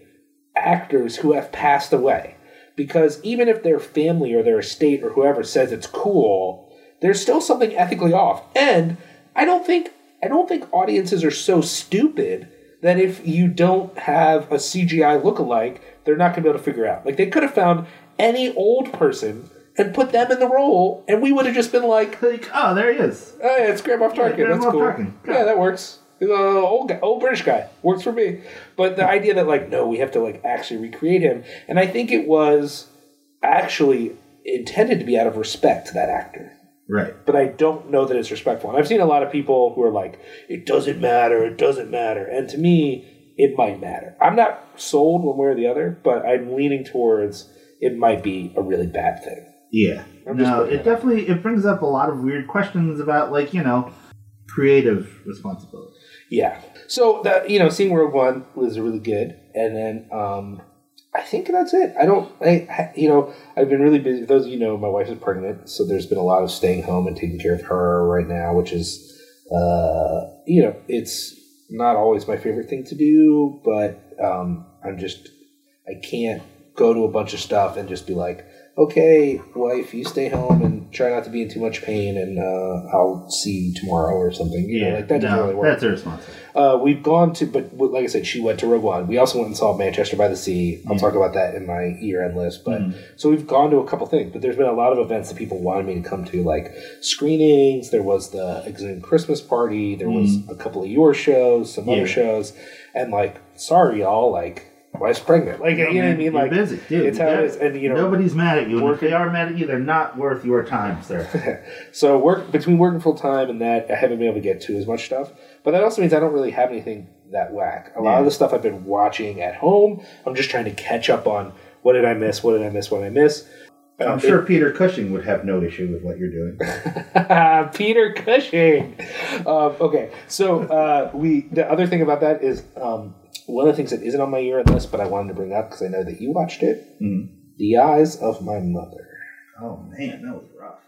actors who have passed away. Because even if their family or their estate or whoever says it's cool, there's still something ethically off. And I don't think I don't think audiences are so stupid that if you don't have a CGI lookalike, they're not gonna be able to figure out. Like they could have found any old person and put them in the role, and we would have just been like, Like, oh, there he is. Oh, yeah, it's Grand Moff Tarkin. Grand That's cool. Tarkin. Yeah, that works. He's an old guy, old British guy. Works for me. But the idea that like, no, we have to like actually recreate him, and I think it was actually intended to be out of respect to that actor. Right. But I don't know that it's respectful. And I've seen a lot of people who are like, it doesn't matter, it doesn't matter. And to me, it might matter. I'm not sold one way or the other, but I'm leaning towards it might be a really bad thing. Yeah. I'm no, it it definitely it brings up a lot of weird questions about like you know creative responsibility. Yeah. So that you know, seeing Rogue One was really good, and then um, I think that's it. I don't, I you know, I've been really busy. Those of you know, my wife is pregnant, so there's been a lot of staying home and taking care of her right now, which is, uh, you know, it's not always my favorite thing to do, but um, I'm just, I can't go to a bunch of stuff and just be like, okay, wife, you stay home and try not to be in too much pain, and uh, I'll see you tomorrow or something. You know, like that doesn't no, really work. That's irresponsible. Uh, we've gone to, but like I said, she went to Rogue One. We also went and saw Manchester by the Sea. I'll talk about that in my year end list. But so we've gone to a couple things, but there's been a lot of events that people wanted me to come to, like screenings. There was the Exhumed Christmas party. There was a couple of your shows, some other shows, and like, sorry y'all, like wife's pregnant. Like, you know what I mean? Like, busy, dude. it's You how it got is. And, you know, nobody's mad at you. And if they are mad at you, they're not worth your time, sir. So work between working full time and that, I haven't been able to get to as much stuff. But that also means I don't really have anything that whack. A lot Yeah. of the stuff I've been watching at home, I'm just trying to catch up on. What did I miss? What did I miss? What did I miss? I'm Um, sure Peter Cushing would have no issue with what you're doing. Peter Cushing. Um, okay, so uh, we the other thing about that is um, one of the things that isn't on my year end list, but I wanted to bring up because I know that you watched it. Mm-hmm. The Eyes of My Mother. Oh man, that was rough.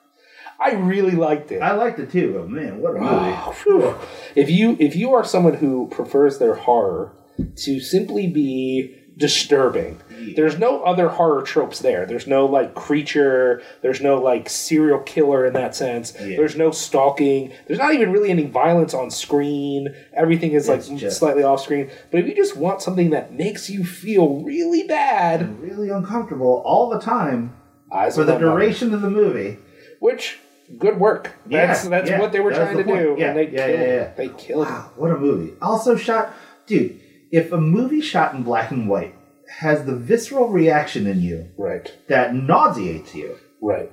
I really liked it. I liked it too, but man, what a movie! If you if you are someone who prefers their horror to simply be disturbing there's no other horror tropes there there's no like creature there's no like serial killer in that sense Yeah. there's no stalking there's not even really any violence on screen everything is like just- slightly off screen but if you just want something that makes you feel really bad Really uncomfortable all the time eyes for the duration of the movie. which good work that's Yeah, that's yeah, what they were trying the to do. Yeah, and they yeah, killed yeah, yeah. they killed Wow, what a movie! Also shot, dude. If a movie shot in black and white has the visceral reaction in you right that nauseates you, right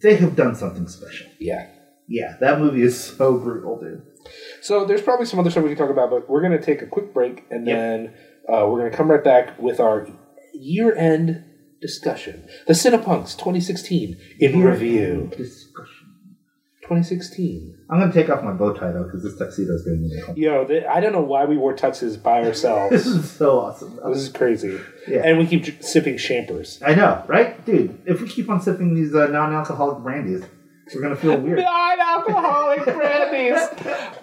they have done something special. yeah Yeah, that movie is so brutal, dude. So there's probably some other stuff we can talk about, but we're going to take a quick break and Yep. then uh, we're going to come right back with our year-end discussion. The Cinepunx 2016 in review. Discussion. 2016. I'm gonna take off my bow tie though, because this tuxedo is gonna be. Yo, th- I don't know why we wore tuxes by ourselves. This is so awesome. this is crazy. Yeah. And we keep j- sipping champers. I know, right, dude? If we keep on sipping these uh, non-alcoholic brandies, we're gonna feel weird. Non-alcoholic brandies.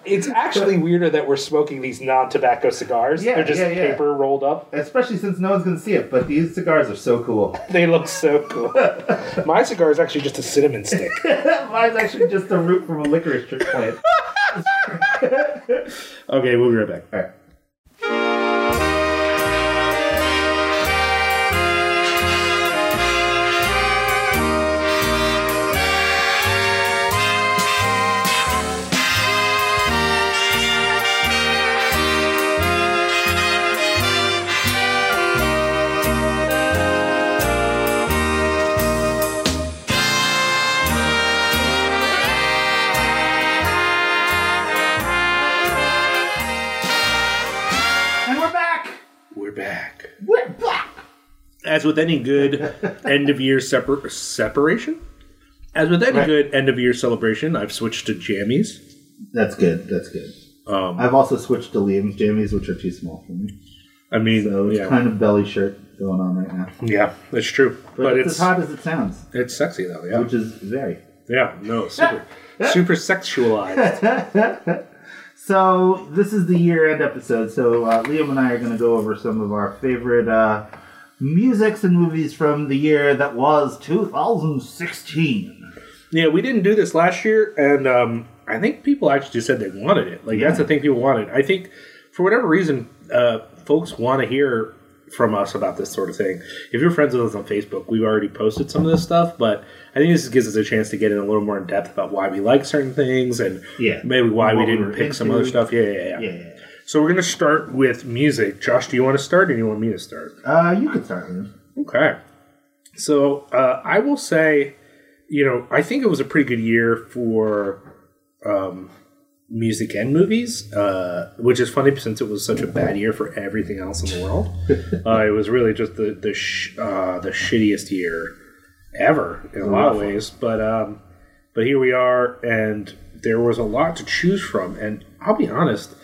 It's actually weirder that we're smoking these non-tobacco cigars. Yeah, They're just yeah, yeah. paper rolled up. Especially since no one's gonna see it, but these cigars are so cool. They look so cool. My cigar is actually just a cinnamon stick. Mine's actually just a root from a licorice tree plant. Okay, we'll be right back. All right. As with any good end of year separ- separation, as with any Right. good end of year celebration, I've switched to jammies. That's good. That's good. Um, I've also switched to Liam's jammies, which are too small for me. I mean, So it's yeah, kind of belly shirt going on right now. yeah, that's true. But, But, it's, it's as hot as it sounds, it's sexy though. Yeah, which is very. yeah, no, super, super sexualized. So this is the year-end episode. So uh, Liam and I are going to go over some of our favorite uh, musics and movies from the year that was 2016. Yeah, we didn't do this last year, and um, I think people actually just said they wanted it. Like that's the thing people wanted. I think for whatever reason, uh, folks want to hear from us about this sort of thing. If you're friends with us on Facebook, we've already posted some of this stuff, but I think this gives us a chance to get in a little more in depth about why we like certain things and Yeah. maybe why we What we didn't pick some other stuff. Yeah, yeah, yeah. Yeah. So we're gonna start with music. Josh, do you want to start, or do you want me to start? Uh, you could start. Okay. So uh, I will say, you know, I think it was a pretty good year for um, music and movies, uh, which is funny since it was such a bad year for everything else in the world. uh, it was really just the the sh- uh, the shittiest year ever in a lot of ways. But um, but here we are, and there was a lot to choose from. And I'll be honest,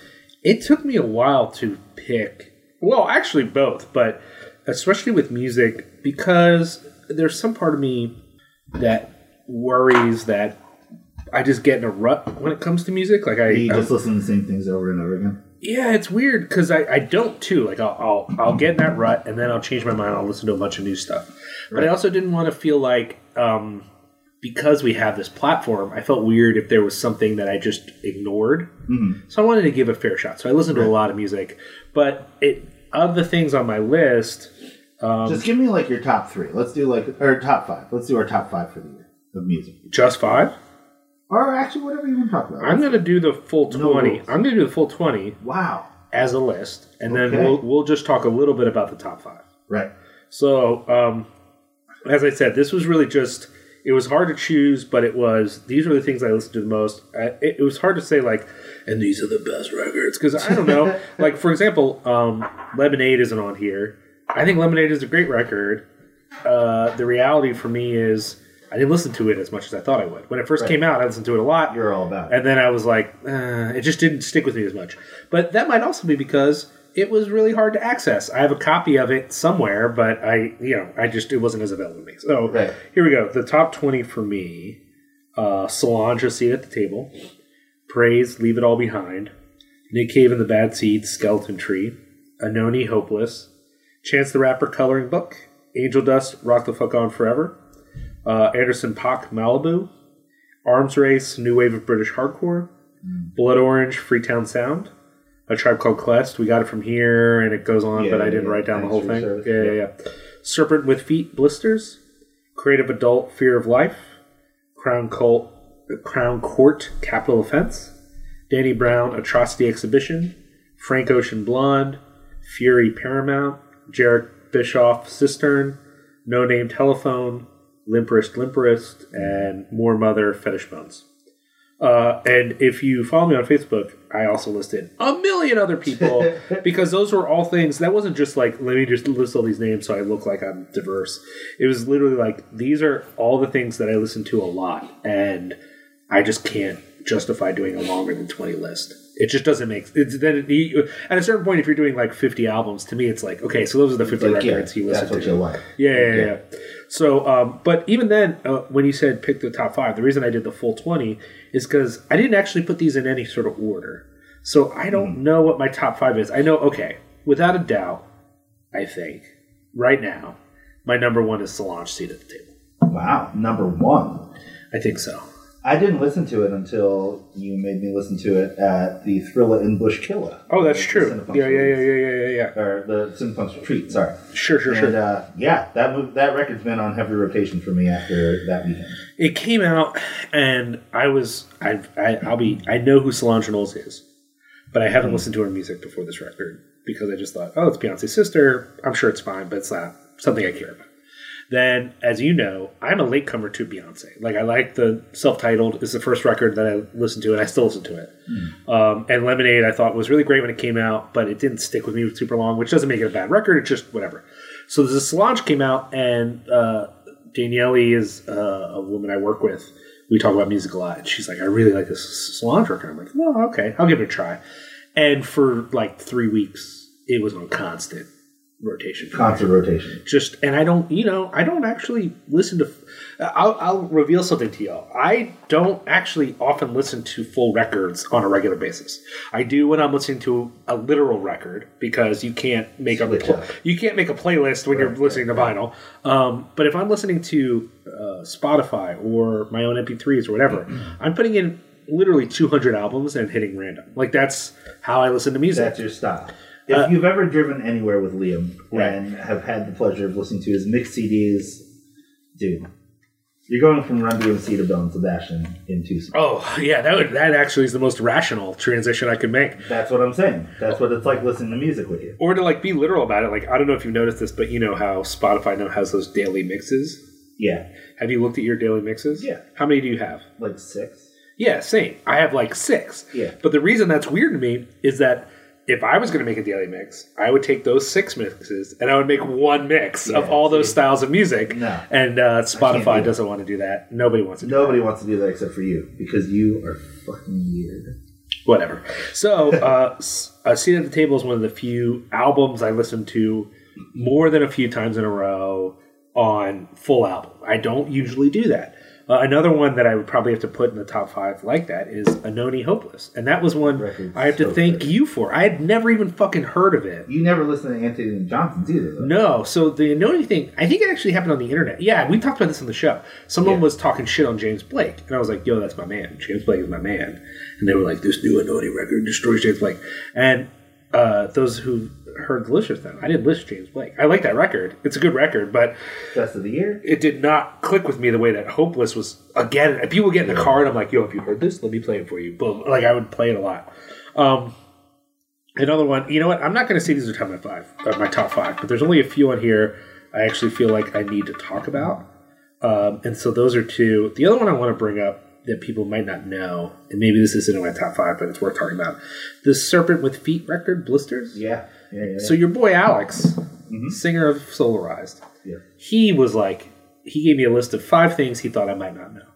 it took me a while to pick. Well, actually, both, but especially with music because there's some part of me that worries that I just get in a rut when it comes to music. Like I, You just listen to the same things over and over again. yeah, it's weird because I, I don't too. Like I'll, I'll I'll get in that rut and then I'll change my mind. I'll listen to a bunch of new stuff. But I also didn't want to feel like um, because we have this platform, I felt weird if there was something that I just ignored. Mm-hmm. So I wanted to give a fair shot. So I listened to a lot of music, but it of the things on my list. Um, Just give me like your top three. Let's do like or top five. Let's do our top five for the year of music, just five. or actually whatever you want to talk about. I'm gonna do the full twenty. rules. I'm gonna do the full twenty. wow. as a list, and then we'll we'll just talk a little bit about the top five. Right. So, um, as I said, this was really just. It was hard to choose, but it was. These were the things I listened to the most. I, it, it was hard to say like, and these are the best records because I don't know. like for example, um, Lemonade isn't on here. I think Lemonade is a great record. Uh, the reality for me is I didn't listen to it as much as I thought I would. When it first Right. came out, I listened to it a lot. You're all about it. And then I was like, uh, it just didn't stick with me as much. But that might also be because it was really hard to access. I have a copy of it somewhere, but I, you know, I just it wasn't as available to me. So Right. here we go. The top twenty for me: uh, Solange, a seat at the table. Praise, leave it all behind. Nick Cave and the Bad Seeds, Skeleton Tree. Anohni, Hopeless. Chance the Rapper, Coloring Book. Angel Dust, Rock the Fuck On Forever. Uh, Anderson .Paak, Malibu. Arms Race, New Wave of British Hardcore. Blood Orange, Freetown Sound. A Tribe Called Quest. We got it from here, and it goes on, Yeah, but I didn't yeah. write down the whole thing. service. Yeah, yeah, yeah. Serpent with Feet, Blisters. Creative Adult, Fear of Life. Crown Court, Crown Court, Capital Offense. Danny Brown, Atrocity Exhibition. Frank Ocean Blonde. Fury Paramount. Jherek Bischoff, Cistern. No Name Telephone. Limperist Limperist, And Moor Mother, Fetish Bones. Uh, and if you follow me on Facebook, I also listed a million other people because those were all things that wasn't just like let me just list all these names so I look like I'm diverse. It was literally like these are all the things that I listen to a lot, and I just can't justify doing a longer than twenty list. It just doesn't make it's then it, you, at a certain point if you're doing like 50 albums to me it's like okay so those are the 50 Like, yeah, records you that's listen to you like. yeah, yeah, yeah. yeah. So, um, but even then, uh, when you said pick the top five, the reason I did the full 20 is because I didn't actually put these in any sort of order. So I don't know what my top five is. I know, okay, without a doubt, I think right now, my number one is Solange Seat at the Table. Wow, number one. I think so. I didn't listen to it until you made me listen to it at the Thrilla in Bushkilla. Oh, that's true. Yeah, yeah, yeah, yeah, yeah, yeah, yeah. Or the Cinepunx Retreat, sorry. Sure, sure, And sure. uh, yeah, that that record's been on heavy rotation for me after that weekend. It came out, and I was, I, I, I'll be, I know who Solange Knowles is, but I haven't listened to her music before this record because I just thought, oh, it's Beyonce's sister. I'm sure it's fine, but it's not something I care about. Then, as you know, I'm a latecomer to Beyonce. Like, I like the self-titled. It's the first record that I listened to, and I still listen to it. Um, and Lemonade, I thought was really great when it came out, but it didn't stick with me super long, which doesn't make it a bad record. It's just whatever. So the Solange came out, and uh, Danielle is uh, a woman I work with. We talk about music a lot, and she's like, "I really like this Solange record." I'm like, "Oh, okay, I'll give it a try." And for like three weeks, it was on constant rotation. Concert rotation. just and I don't you know I don't actually listen to I'll, I'll reveal something to y'all. I don't actually often listen to full records on a regular basis. I do when I'm listening to a literal record because you can't make a pl- you can't make a playlist when you're listening right, to vinyl. Um, but if I'm listening to uh, Spotify or my own MP3s or whatever I'm putting in literally 200 albums and hitting random. Like that's how I listen to music. That's your style. If Uh, you've ever driven anywhere with Liam Right. and have had the pleasure of listening to his mixed CDs, dude, you're going from Run DMC to Belle and Sebastian in two seconds. Oh yeah, that would that actually is the most rational transition I could make. That's what I'm saying. That's what it's like listening to music with you. Or to like be literal about it. Like I don't know if you've noticed this, but you know how Spotify now has those daily mixes. Yeah, Have you looked at your daily mixes? Yeah. How many do you have? like six. Yeah, same. I have like six. Yeah. But the reason that's weird to me is that if I was going to make a daily mix, I would take those six mixes and I would make one mix of all those see. styles of music. No. And uh, Spotify that. doesn't want to do that. Nobody wants to do Nobody wants to do that except for you because you are fucking weird. whatever. So, uh, S- uh, Seat at the Table is one of the few albums I listen to more than a few times in a row on full album. I don't usually do that. Uh, another one that I would probably have to put in the top five like that is Anohni Hopeless, and that was one Record's I have to so thank good. you for. I had never even fucking heard of it. You never listened to Anthony Johnson's either, though. No, so the Anohni thing, I think it actually happened on the internet. Yeah, we talked about this on the show. Someone Yeah. was talking shit on James Blake, and I was like, "Yo, that's my man. James Blake is my man." And they were like, "This new Anohni record destroys James Blake." And uh, those who heard Delicious, then I didn't list James Blake. I like that record; it's a good record, but Best of the year. it did not click with me the way that Hopeless was. Again, if people get in the car and I'm like, "Yo, have you heard this? Let me play it for you." Boom! Like I would play it a lot. Um, Another one, you know what? I'm not going to say these are top my five, uh, my top five, but there's only a few on here I actually feel like I need to talk about. Um, and so those are two. The other one I want to bring up that people might not know, and maybe this isn't in my top five, but it's worth talking about. The Serpent with Feet record, Blisters. Yeah. Yeah. yeah. So your boy Alex, mm-hmm. singer of Solarized, Yeah. he was like, he gave me a list of five things he thought I might not know.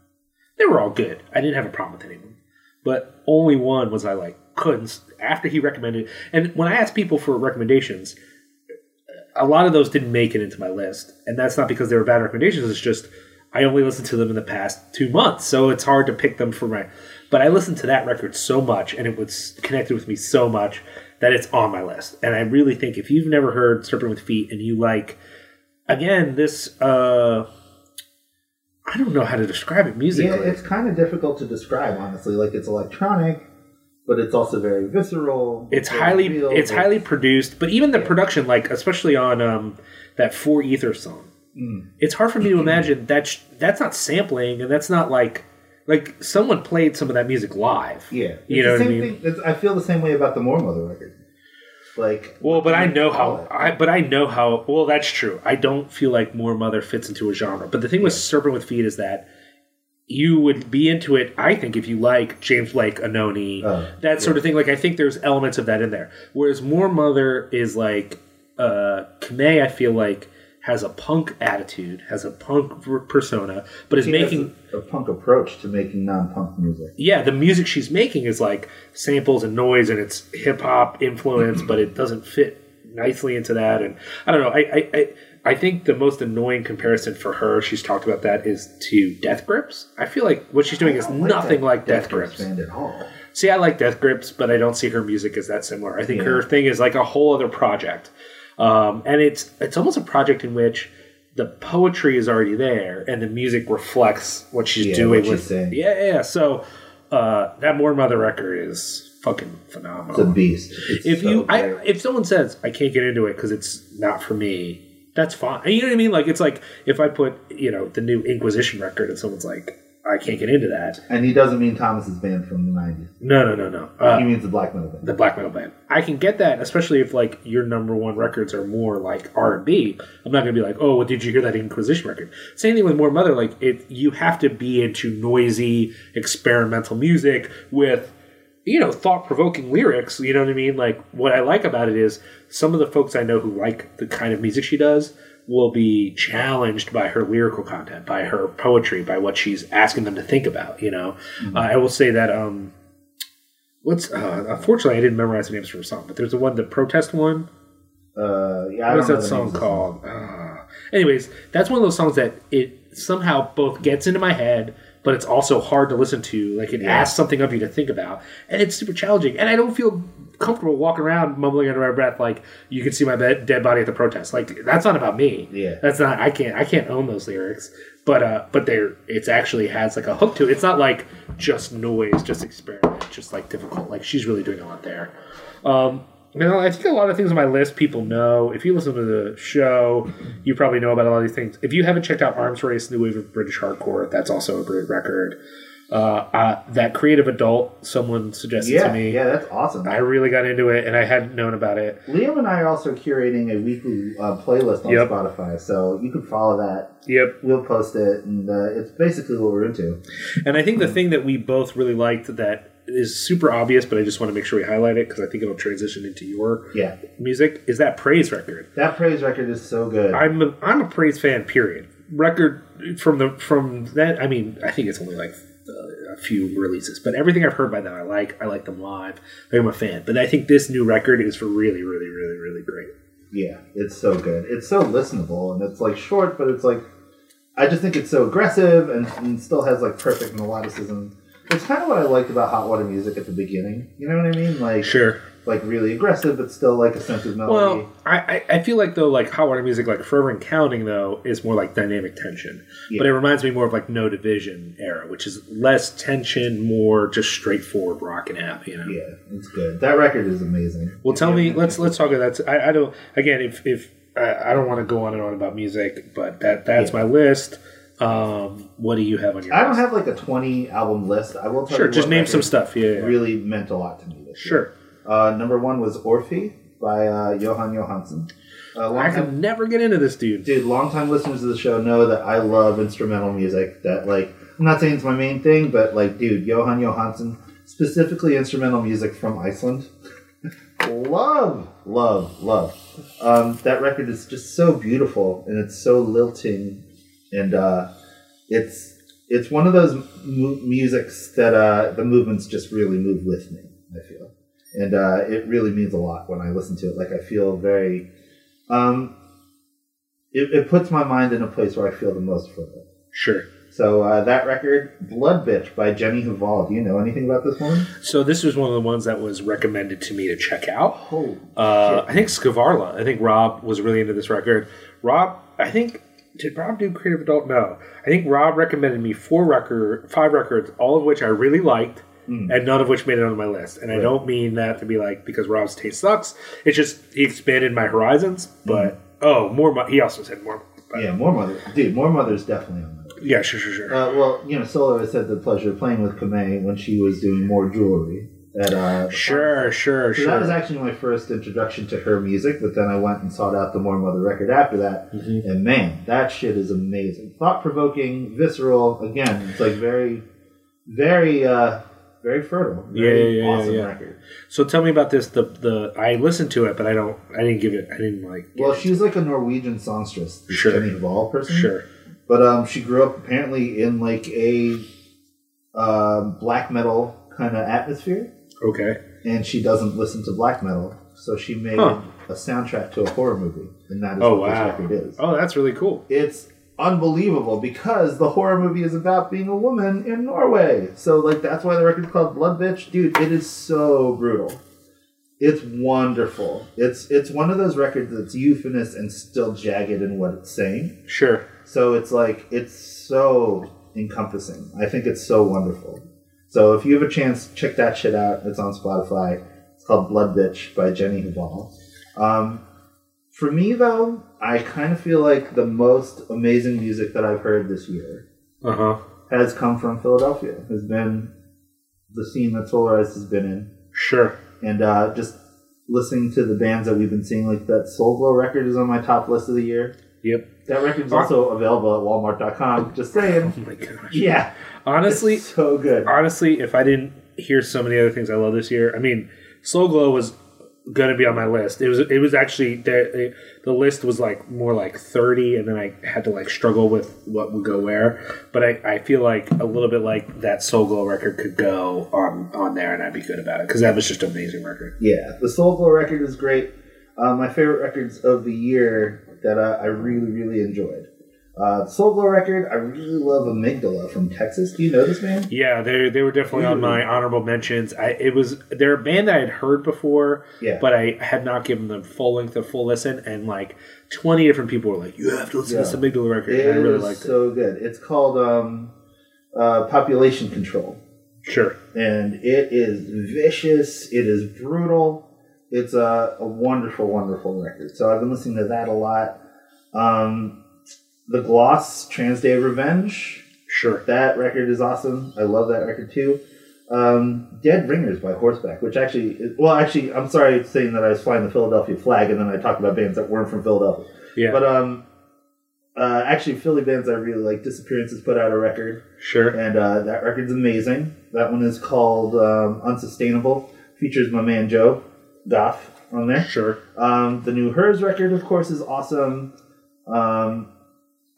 They were all good. I didn't have a problem with any of them, but only one was I like couldn't. After he recommended, and when I asked people for recommendations, a lot of those didn't make it into my list, and that's not because they were bad recommendations. It's just I only listened to them in the past two months, so it's hard to pick them for my. But I listened to that record so much, and it was connected with me so much that it's on my list. And I really think if you've never heard Serpent with Feet and you like, again, this. uh I don't know how to describe it yeah, it's kind of difficult to describe, honestly. Like it's electronic, but it's also very visceral. it's very highly real, it's highly produced but even the production like especially on um that four ether song Mm. it's hard for me to imagine that's that's not sampling and that's not like like someone played some of that music live Yeah, You It's know what I mean? Thing, I feel the same way about the Moor Mother record. Like, well but i know how it. i but i know how well that's true i don't feel like moor mother fits into a genre but the thing with serpent with feet is that you would be into it i think if you like james blake anohni Oh, that sort of thing like i think there's elements of that in there whereas moor mother is like uh Camae, i feel like has a punk attitude has a punk persona but is She making a, a punk approach to making non-punk music. yeah, the music she's making is like samples and noise, and it's hip hop influence, but it doesn't fit nicely into that. And I don't know. I, I I I think the most annoying comparison for her, she's talked about that, is to Death Grips. I feel like what she's doing is don't nothing like Death, Grips. band at all. See, I like Death Grips, but I don't see her music as that similar. I think Yeah. her thing is like a whole other project, um, and it's it's almost a project in which the poetry is already there and the music reflects what she's Yeah, doing what she's with saying. Yeah, yeah. yeah. So uh, that Moor Mother record is fucking phenomenal. It's a beast. It's if so you, I, if someone says I can't get into it because it's not for me, that's fine. You know what I mean? Like it's like if I put you know the new Inquisition record and someone's like I can't get into that. and he doesn't mean Thomas's band from the '90s. No, no, no, no. Uh, he means the black metal band. the black metal band. I can get that, especially if like your number one records are more like R and B. I'm not gonna be like, oh, well, did you hear that Inquisition record? Same thing with Moor Mother. Like it, you have to be into noisy experimental music with you know thought provoking lyrics. You know what I mean? Like what I like about it is some of the folks I know who like the kind of music she does will be challenged by her lyrical content, by her poetry, by what she's asking them to think about. You know, uh, I will say that. um What's uh, unfortunately I didn't memorize the names for a song, but there's the one the protest one. Uh, yeah, I What is that song names of the called? Uh, anyways, that's one of those songs that it somehow both gets into my head, but it's also hard to listen to. Like it Yeah. asks something of you to think about, and it's super challenging. And I don't feel comfortable walking around mumbling under my breath like you can see my bed, dead body at the protest. Like that's not about me. Yeah. that's not. I can't. I can't own those lyrics. But uh, but there, it's actually has like a hook to it. It's not like just noise, just experiment, just like difficult. Like she's really doing a lot there. Um, you know, I think a lot of things on my list people know. If you listen to the show, you probably know about a lot of these things. If you haven't checked out Arms Race, New Wave of British Hardcore, that's also a great record. Uh, uh, that Creative Adult, someone suggested Yeah, to me. yeah, that's awesome. I really got into it, and I hadn't known about it. Liam and I are also curating a weekly uh, playlist on Yep. Spotify, so you can follow that. Yep. We'll post it, and uh, it's basically what we're into. And I think the thing that we both really liked that is super obvious, but I just want to make sure we highlight it because I think it'll transition into your Yeah, music is that Praise record. that praise record is so good. I'm a, I'm a Praise fan. Period. Record from the from that. I mean, I think it's only like a few releases, but everything I've heard by them, I like. I like them live. I'm a fan. But I think this new record is for really, really, really, really great. Yeah, it's so good. It's so listenable, and it's like short, but it's like I just think it's so aggressive and, and still has like perfect melodicism. It's kind of what I liked about Hot Water Music at the beginning. You know what I mean? Like, Sure. like really aggressive, but still like a sense of melody. Well, I, I feel like though, like hot water music, like Forever and Counting, though, is more like dynamic tension. But it reminds me more of like No Division era, which is less tension, more just straightforward rock and app. You know. yeah, it's good. That record is amazing. Well, tell Yeah. me. Let's let's talk about that. I, I don't. Again, if if I, I don't want to go on and on about music, but that that's Yeah. my list. Um, what do you have on your? I don't list? have like a twenty album list. I will tell Sure, you just name some stuff. Yeah, yeah. Really meant a lot to me this year. Sure. Uh, number one was Orphée by uh, Jóhann Jóhannsson. Uh, I could never get into this dude. dude, longtime listeners of the show know that I love instrumental music. That like, I'm not saying it's my main thing, but like, dude, Jóhann Jóhannsson, specifically instrumental music from Iceland. love, love, love. Um, that record is just so beautiful and it's so lilting, and uh, it's it's one of those mu- musics that uh, the movements just really move with me. I feel, and uh, it really means a lot when I listen to it. Like I feel very. Um, it, it puts my mind in a place where I feel the most fertile. Sure. So uh, that record, Blood Bitch by Jenny Hval. Do you know anything about this one? So this was one of the ones that was recommended to me to check out. Oh, Uh, I think Skvarla. I think Rob was really into this record. Rob, I think did Rob do Creative Adult? No, I think Rob recommended me four record, five records, all of which I really liked, and none of which made it on my list. And I don't mean that to be like because Rob's taste sucks. It's just he expanded my horizons. But oh, more. Mo- he also said more. Yeah, Moor Mother. Dude, Moor Mother's definitely on that. yeah, sure, sure, sure. Uh, well, you know, Solo has had the pleasure of playing with Camae when she was doing Moor Jewelry. At, uh, sure, sure, So that was actually my first introduction to her music, but then I went and sought out the Moor Mother record after that, Mhm. and man, that shit is amazing, thought provoking, visceral. Again, it's like very, very, uh, very fertile. Very Yeah, yeah, yeah, awesome yeah. record. So tell me about this. The the I listened to it, but I don't. I didn't give it. I didn't like. Well, she's like a Norwegian songstress, this Sure. Jenny Hval person. Sure. But um, she grew up apparently in like a uh, black metal kind of atmosphere, Okay. and she doesn't listen to black metal, so she made Huh. a soundtrack to a horror movie, and that is Oh what wow. this record is. Oh, that's really cool. It's unbelievable because the horror movie is about being a woman in Norway. So like that's why the record's called Blood Bitch. Dude, it is so brutal. It's wonderful. It's it's one of those records that's euphonous and still jagged in what it's saying. Sure. So it's like it's so encompassing. I think it's so wonderful. So if you have a chance, check that shit out. It's on Spotify. It's called Blood Bitch by Jenny Hval. Um, for me though, I kind of feel like the most amazing music that I've heard this year Uh huh. has come from Philadelphia. Has been the scene that Solarized has been in, Sure. and uh, just listening to the bands that we've been seeing. Like that Soul Glo record is on my top list of the year. Yep. That record's also available at Walmart.com. Just saying. Oh my gosh. Yeah. Honestly, It's so good. honestly, if I didn't hear so many other things I love this year, I mean, Soul Glo was gonna be on my list. It was. It was actually the the list was like more like thirty, and then I had to like struggle with what would go where. But I, I feel like a little bit like that Soul Glo record could go on on there, and I'd be good about it because that was just an amazing record. Yeah, the Soul Glo record is great. Uh, my favorite records of the year that uh, I really, really enjoyed. Uh, the Soul Glo record, I really love Amygdala from Texas. Do you know this band? Yeah, they they were definitely on my honorable mentions. I it was they're a band I had heard before, Yeah. but I had not given them full length or full listen, and like twenty different people were like, "You have to listen to this Yeah. Amygdala record," It and I really is liked it. so good. It's called um, uh, Population Control. Sure, and it is vicious. It is brutal. It's a, a wonderful, wonderful record. So I've been listening to that a lot. Um, the Gloss Trans Day of Revenge. sure. That record is awesome. I love that record too. Um, Dead Ringers by Horseback, which actually, is, well, actually, I'm sorry saying that I was flying the Philadelphia flag, and then I talked about bands that weren't from Philadelphia. Yeah, But um, uh, actually, Philly bands I really like. Disappearances put out a record sure. and uh, that record's amazing. That one is called um, Unsustainable. Features my man Joe Goff on there. Sure. Um, the new HIRS record, of course, is awesome. Um,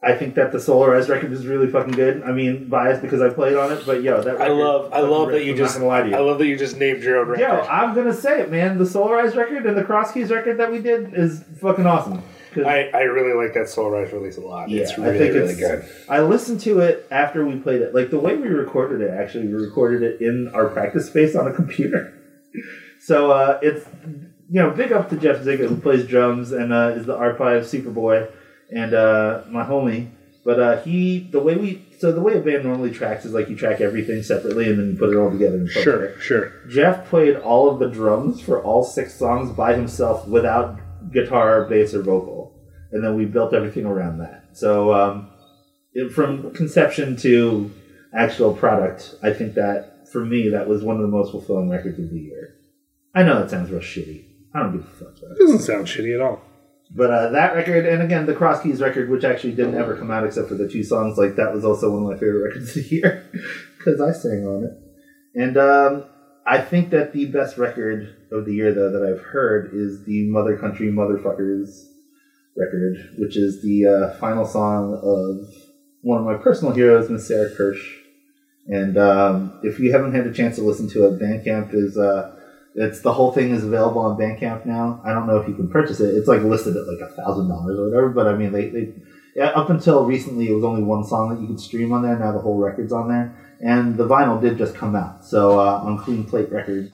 I think that the Solarized record is really fucking good. I mean, biased because I played on it, but yo, that I record love I fucking love that rips. you I'm just not gonna lie to you. I love that you just named your own record. Yo, I'm gonna say it, man. The Solarized record and the Cross Keys record that we did is fucking awesome. I, I really like that Solarized release a lot. Yeah, it's I really think really it's- good. I listened to it after we played it. Like the way we recorded it, actually, we recorded it in our practice space on a computer. So uh, it's you know big up to Jeff Ziga who plays drums and uh, is the R5 Superboy and uh, my homie. But uh, he the way we so the way a band normally tracks is like you track everything separately and then you put it all together. And play it. Sure, sure. Jeff played all of the drums for all six songs by himself without guitar, bass, or vocal, and then we built everything around that. So um, it, from conception to actual product, I think that for me that was one of the most fulfilling records of the year. I know that sounds real shitty. I don't give a fuck about it. It doesn't sound shitty at all. But uh, that record, and again, the Cross Keys record, which actually didn't ever come out except for the two songs, like that was also one of my favorite records of the year because I sang on it. And um, I think that the best record of the year, though, that I've heard is the Mother Country Motherfuckers record, which is the uh, final song of one of my personal heroes, Miss Sarah Kirsch. And um, if you haven't had a chance to listen to it, Bandcamp is. Uh, it's the whole thing is available on Bandcamp now. I don't know if you can purchase it. It's like listed at like a thousand dollars or whatever. But I mean, they, they yeah, up until recently, it was only one song that you could stream on there. Now the whole record's on there, and the vinyl did just come out, so uh, on Clean Plate Records.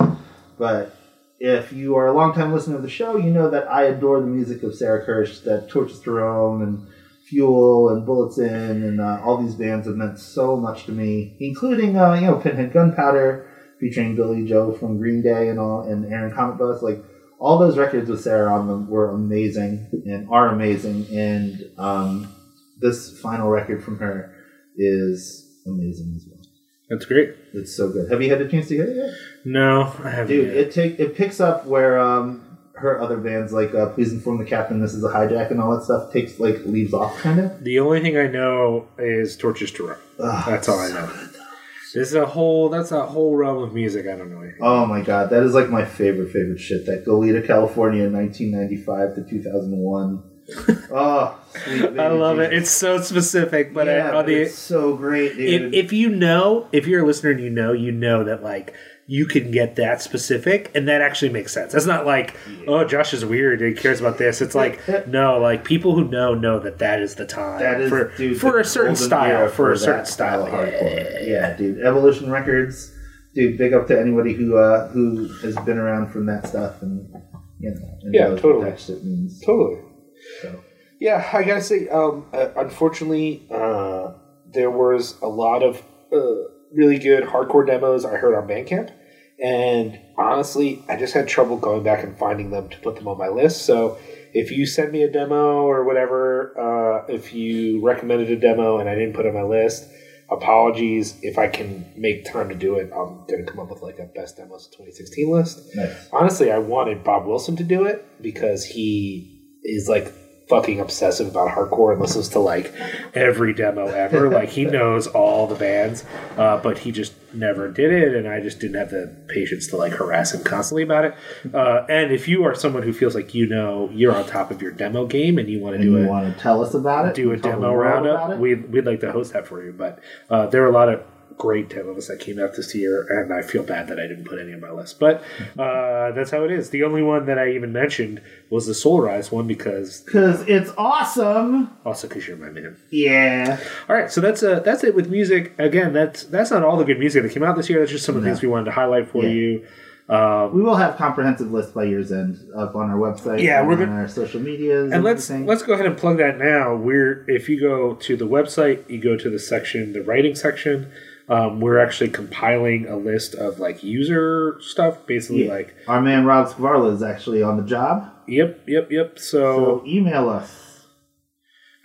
But if you are a longtime listener of the show, you know that I adore the music of Sarah Kirsch, that Torches to Rome and Fuel and Bullets In, and uh, all these bands have meant so much to me, including uh, you know Pinhead Gunpowder featuring Billie Joe from Green Day and all, and Aaron Cometbus. Like all those records with Sarah on them were amazing and are amazing. And um, this final record from her is amazing as well. That's great. It's so good. Have you had a chance to hear it yet? No, I haven't. Dude, yet. it take it picks up where um, her other bands like uh, Please Inform the Captain, This Is a Hijack, and all that stuff takes like leaves off kind of. the only thing I know is Torches to Rome. That's all I know. This is a whole. That's a whole realm of music. I don't know anything. Oh my god, that is like my favorite favorite shit. That Goleta, California, 1995 to 2001. oh, sweet baby I love it. It's so specific, but yeah, I, but the it's so great, dude. if, if you know, if you're a listener and you know, you know that like you can get that specific, and that actually makes sense. That's not like, oh, Josh is weird. He cares about this. It's like, no, like people who know know that that is the time that is for dude, for the a certain style, era for a that certain style. of hardcore. Yeah, dude. Ebullition Records, dude. Big up to anybody who uh, who has been around from that stuff and you know, and Yeah, knows what totally. that means. Totally. So. Yeah, I gotta say, um, uh, unfortunately, uh, there was a lot of uh, really good hardcore demos I heard on Bandcamp, and honestly, I just had trouble going back and finding them to put them on my list. So, if you send me a demo or whatever, uh, if you recommended a demo and I didn't put it on my list, apologies. If I can make time to do it, I'm gonna come up with like a best demos of 2016 list Nice. honestly, I wanted Bob Wilson to do it because he is like fucking obsessive about hardcore and listens to like every demo ever. like he knows all the bands, uh, but he just never did it, and I just didn't have the patience to like harass him constantly about it. Uh, and if you are someone who feels like you know you're on top of your demo game and you want to do you it, want to tell us about it? do a demo roundup, we'd, we'd like to host that for you. But uh, there are a lot of great demos that came out this year, and I feel bad that I didn't put any on my list. But uh, that's how it is. The only one that I even mentioned was the Solarized one because Because it's awesome. also because you're my man. Yeah. All right, so that's uh, that's it with music. Again, that's that's not all the good music that came out this year. That's just some of the No. things we wanted to highlight for Yeah. you. Um, We will have comprehensive lists by year's end up on our website. Yeah, and we're on gonna- our social medias. and let's everything. let's go ahead and plug that now. We're if you go to the website, you go to the section, the writing section. Um, we're actually compiling a list of like user stuff, basically Yeah. like Our man Rob Skvarla is actually on the job, yep, yep, yep. So, so email us.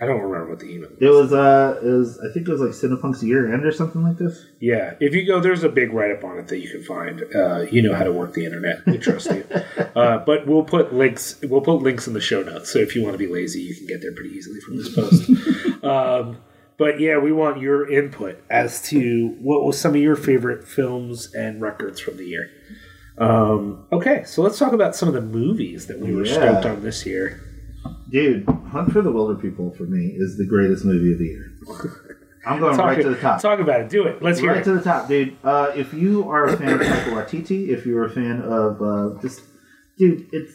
I don't remember what the email. It was uh, it was I think it was like Cinepunx year end or something like this. Yeah, if you go, there's a big write up on it that you can find. Uh, you know how to work the internet. We trust you. Uh, but we'll put links. We'll put links in the show notes. So if you want to be lazy, you can get there pretty easily from this post. um, but yeah, we want your input as to what was some of your favorite films and records from the year. Um, okay, so let's talk about some of the movies that we were Yeah. stoked on this year. Dude, Hunt for the Wilderpeople for me is the greatest movie of the year. I'm going Talk, right to the top. talk about it. Do it. Let's hear right it. to the top, dude. Uh, if you are a fan of Michael Waititi, if you're a fan of uh, just, dude, it's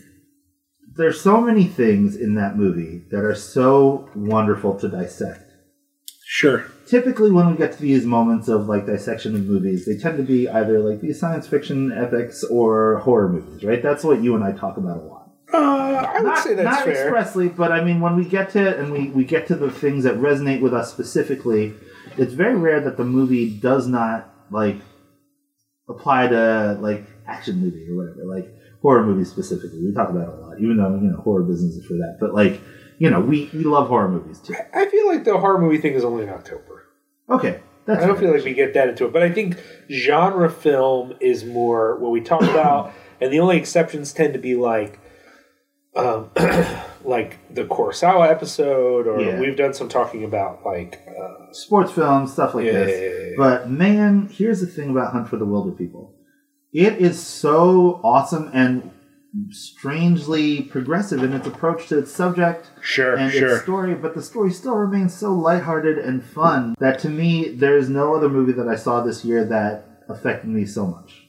there's so many things in that movie that are so wonderful to dissect. Sure. Typically, when we get to these moments of like dissection of movies, they tend to be either like these science fiction epics or horror movies, right? That's what you and I talk about a lot. Uh, I would not, say that's not fair. expressly, but I mean, when we get to it and we, we get to the things that resonate with us specifically, it's very rare that the movie does not like apply to like action movie or whatever, like horror movies specifically. We talk about it a lot, even though you know horror business is for that. But like, you know, we, we love horror movies too. I feel like the horror movie thing is only in October. Okay, that's I don't feel like we get that into it, but I think genre film is more what we talk about. and the only exceptions tend to be like, um, like the Kurosawa episode, or Yeah. we've done some talking about like, uh, Sports films, stuff like Yeah, this. yeah. But man, here's the thing about Hunt for the Wilderpeople. It is so awesome and strangely progressive in its approach to its subject sure, and sure. its story, but the story still remains so lighthearted and fun that to me, there's no other movie that I saw this year that affected me so much.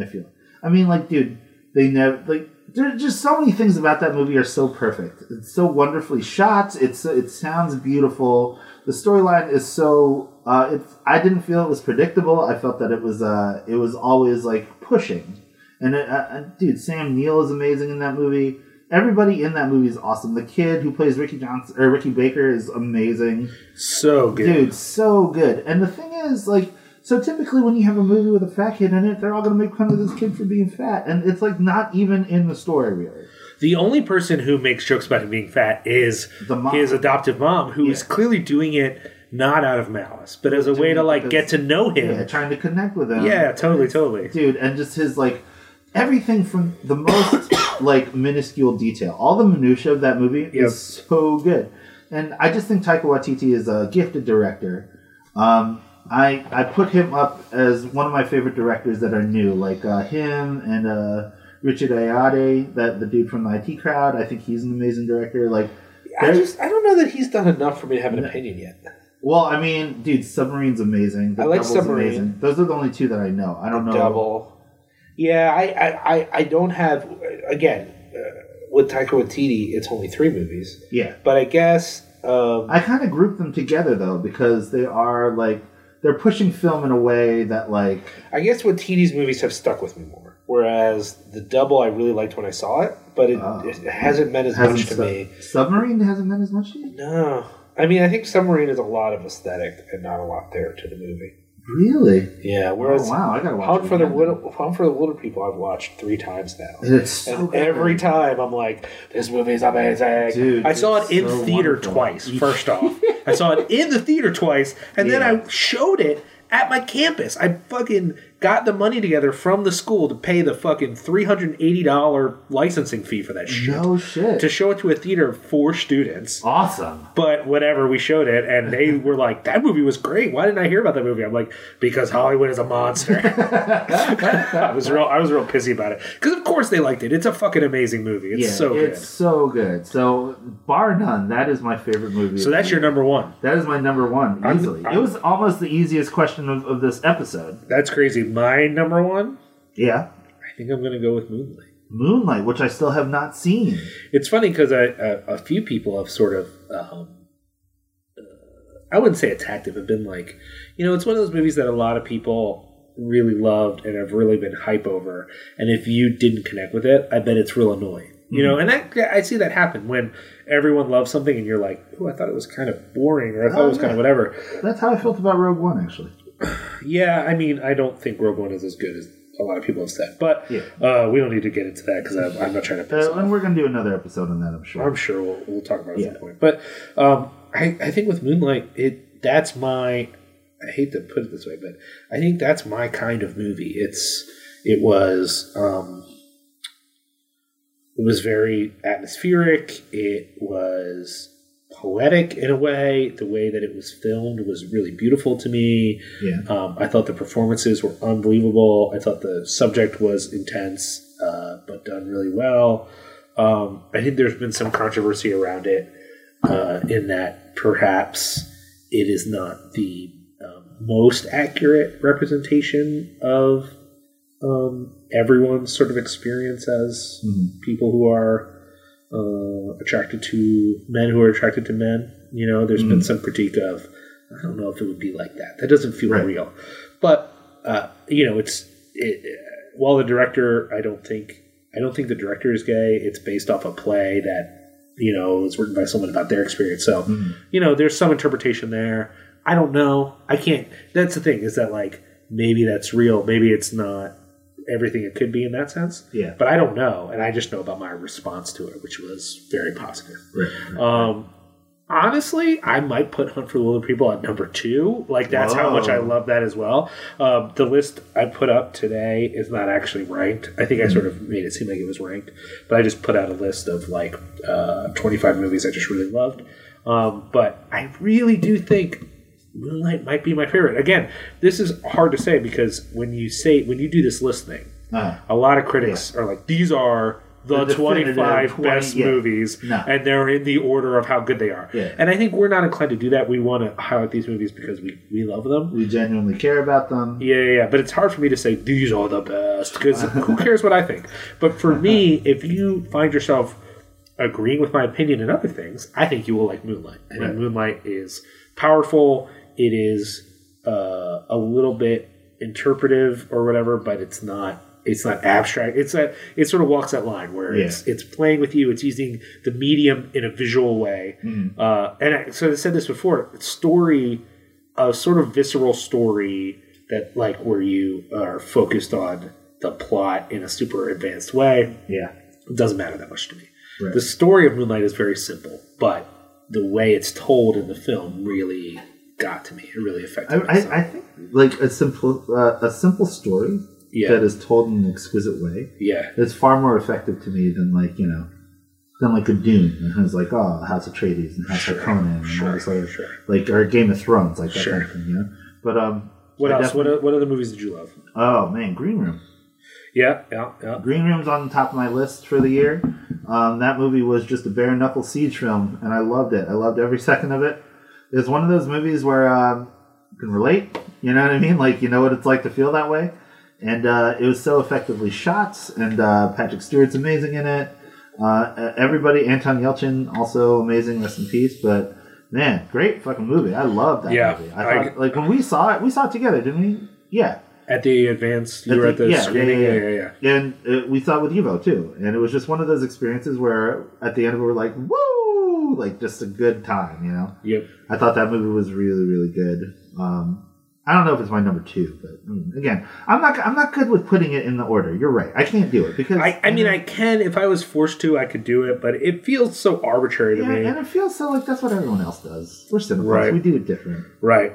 I feel. I mean, like, dude, they never like. There's just so many things about that movie are so perfect. It's so wonderfully shot. It's it sounds beautiful. The storyline is so. Uh, it's. I didn't feel it was predictable. I felt that it was. Uh, it was always like pushing. And uh, uh, dude, Sam Neill is amazing in that movie. Everybody in that movie is awesome. The kid who plays Ricky Johnson or Ricky Baker is amazing. so good. Dude, so good. And the thing is, like, so typically when you have a movie with a fat kid in it, they're all gonna make fun of this kid for being fat, and it's like not even in the story really. The only person who makes jokes about him being fat is The mom. his adoptive mom, who is Yeah. clearly doing it not out of malice, but as a way to like get to know Yeah, him. trying to connect with him. Yeah, totally, totally. dude, and just his like everything from the most like minuscule detail. All the minutia of that movie Yep. is so good, and I just think Taika Waititi is a gifted director. Um, I I put him up as one of my favorite directors that are new, like uh, him and uh, Richard Ayoade, that the dude from the IT crowd. I think he's an amazing director. Like, I just I don't know that he's done enough for me to have an opinion yet. well, I mean, dude, Submarine's amazing. The I like Submarine. Amazing. Those are the only two that I know. I don't know. Double. Yeah, I I, I, don't have again uh, with Taika Waititi. It's only three movies, Yeah. but I guess um, I kind of group them together though because they are like they're pushing film in a way that like I guess Waititi's movies have stuck with me more. Whereas the Double, I really liked when I saw it, but it, Oh. it hasn't meant as hasn't much to stu- me. Submarine hasn't meant as much to you. No, I mean I think Submarine is a lot of aesthetic and not a lot there to the movie. Really? Yeah, Oh, wow, I gotta watch. Hunt it for the again. Wilder, Hunt for the Wilderpeople, I've watched three times now. And It's so And good. every time I'm like, this movie's amazing. Dude, I saw it in so theater wonderful. twice, first off. I saw it in the theater twice, and then I showed it at my campus. I fucking got the money together from the school to pay the fucking $380 licensing fee for that shit. No shit. To show it to a theater of four students. awesome. But whatever, we showed it, and they were like, "That movie was great. Why didn't I hear about that movie?" I'm like, "Because Hollywood is a monster." I was real, I was real pissy about it because, of course, they liked it. It's a fucking amazing movie. It's yeah, so good. it's so good. So bar none, that is my favorite movie. So that's your number one. that is my number one I'm- easily. I'm- it was almost the easiest question of, of this episode. That's crazy. My number one, Yeah, I think I'm gonna go with Moonlight. Moonlight, which I still have not seen. It's funny because a, a few people have sort of, um, uh, I wouldn't say attacked it, but been like, you know, it's one of those movies that a lot of people really loved and have really been hype over. And if you didn't connect with it, I bet it's real annoying. You know, and I, I see that happen when everyone loves something and you're like, oh, I thought it was kind of boring or I thought Oh, it was kind of whatever. That's how I felt about Rogue One, actually. Yeah, I mean, I don't think Rogue One is as good as a lot of people have said, but Yeah. uh, we don't need to get into that because I'm, I'm not trying to Uh, and we're gonna do another episode on that, I'm sure. I'm sure we'll, we'll talk about it at some point. But um, I, I think with Moonlight, it that's my. I hate to put it this way, but I think that's my kind of movie. It's it was um, it was very atmospheric. It was poetic in a way. The way that it was filmed was really beautiful to me. Yeah. Um, I thought the performances were unbelievable. I thought the subject was intense, uh, but done really well. Um, I think there's been some controversy around it uh, in that perhaps it is not the um, most accurate representation of um, everyone's sort of experience as Mhm. people who are uh, attracted to men who are attracted to men. You know, there's been Mhm. some critique of, I don't know if it would be like that. That doesn't feel Right. real. But uh, you know, it's it, while the director, I don't think, I don't think the director is gay. It's based off a play that you know was written by someone about their experience. So Mhm. you know, there's some interpretation there. I don't know. I can't. That's the thing is that like maybe that's real. Maybe it's not everything it could be in that sense. Yeah. But I don't know, and I just know about my response to it, which was very positive. Right. Um, honestly, I might put Hunt for the Wilderpeople at number two. Like that's how much I love that as well. Um, the list I put up today is not actually ranked. I think I sort of made it seem like it was ranked, but I just put out a list of like uh, 25 movies I just really loved. Um, but I really do think Moonlight might be my favorite. Again, this is hard to say because when you say when you do this list thing, Uh, a lot of critics are like, these are the, The 25 20 best yeah. movies, No. and they're in the order of how good they are. Yeah. And I think we're not inclined to do that. We want to highlight these movies because we, we love them. we genuinely care about them. Yeah, yeah, yeah, but it's hard for me to say these are the best because who cares what I think? But for me, if you find yourself agreeing with my opinion and other things, I think you will like Moonlight. I think Right. Moonlight is powerful. It is uh, a little bit interpretive or whatever, but it's not. It's not abstract. It's a. It sort of walks that line where it's it's playing with you. It's using the medium in a visual way. Uh, and I, so I said this before. Story, a sort of visceral story that like where you are focused on the plot in a super advanced way Yeah. it doesn't matter that much to me. Right. The story of Moonlight is very simple, but the way it's told in the film really got to me. It really affected I, me. so- I, I think like a simple uh, a simple story yeah, that is told in an exquisite way yeah, is far more effective to me than like you know than like a Dune that has like oh House of Atreides and House Sure, of Conan and all this other sure. like or Game of Thrones like that Sure. kind of thing, you know. But um, What I else? What, what other movies did you love? Oh man, Green Room. Yeah, yeah, yeah. Green Room's on the top of my list for the year. Um, that movie was just a bare knuckle siege film, and I loved it. I loved every second of it. It's one of those movies where um, you can relate. You know what I mean? Like you know what it's like to feel that way. And uh, it was so effectively shot, and uh, Patrick Stewart's amazing in it. Uh, everybody, Anton Yelchin, also amazing. Rest in peace. But man, great fucking movie. I love that Yeah, movie. I I- thought, like when we saw it, we saw it together, didn't we? Yeah. At the advanced, you At were the- at the yeah, screening. yeah, Yeah, yeah, yeah. And uh, we saw it with Evo too, and it was just one of those experiences where at the end we're like, "Woo!" Like just a good time, you know. Yep. I thought that movie was really, really good. Um, I don't know if it's my number two, but again, I'm not. I'm not good with putting it in the order. You're right. I can't do it because I, I mean, I can if I was forced to, I could do it, but it feels so arbitrary to me. and it feels so like that's what everyone else does. We're cinephiles. Right. We do it different. Right.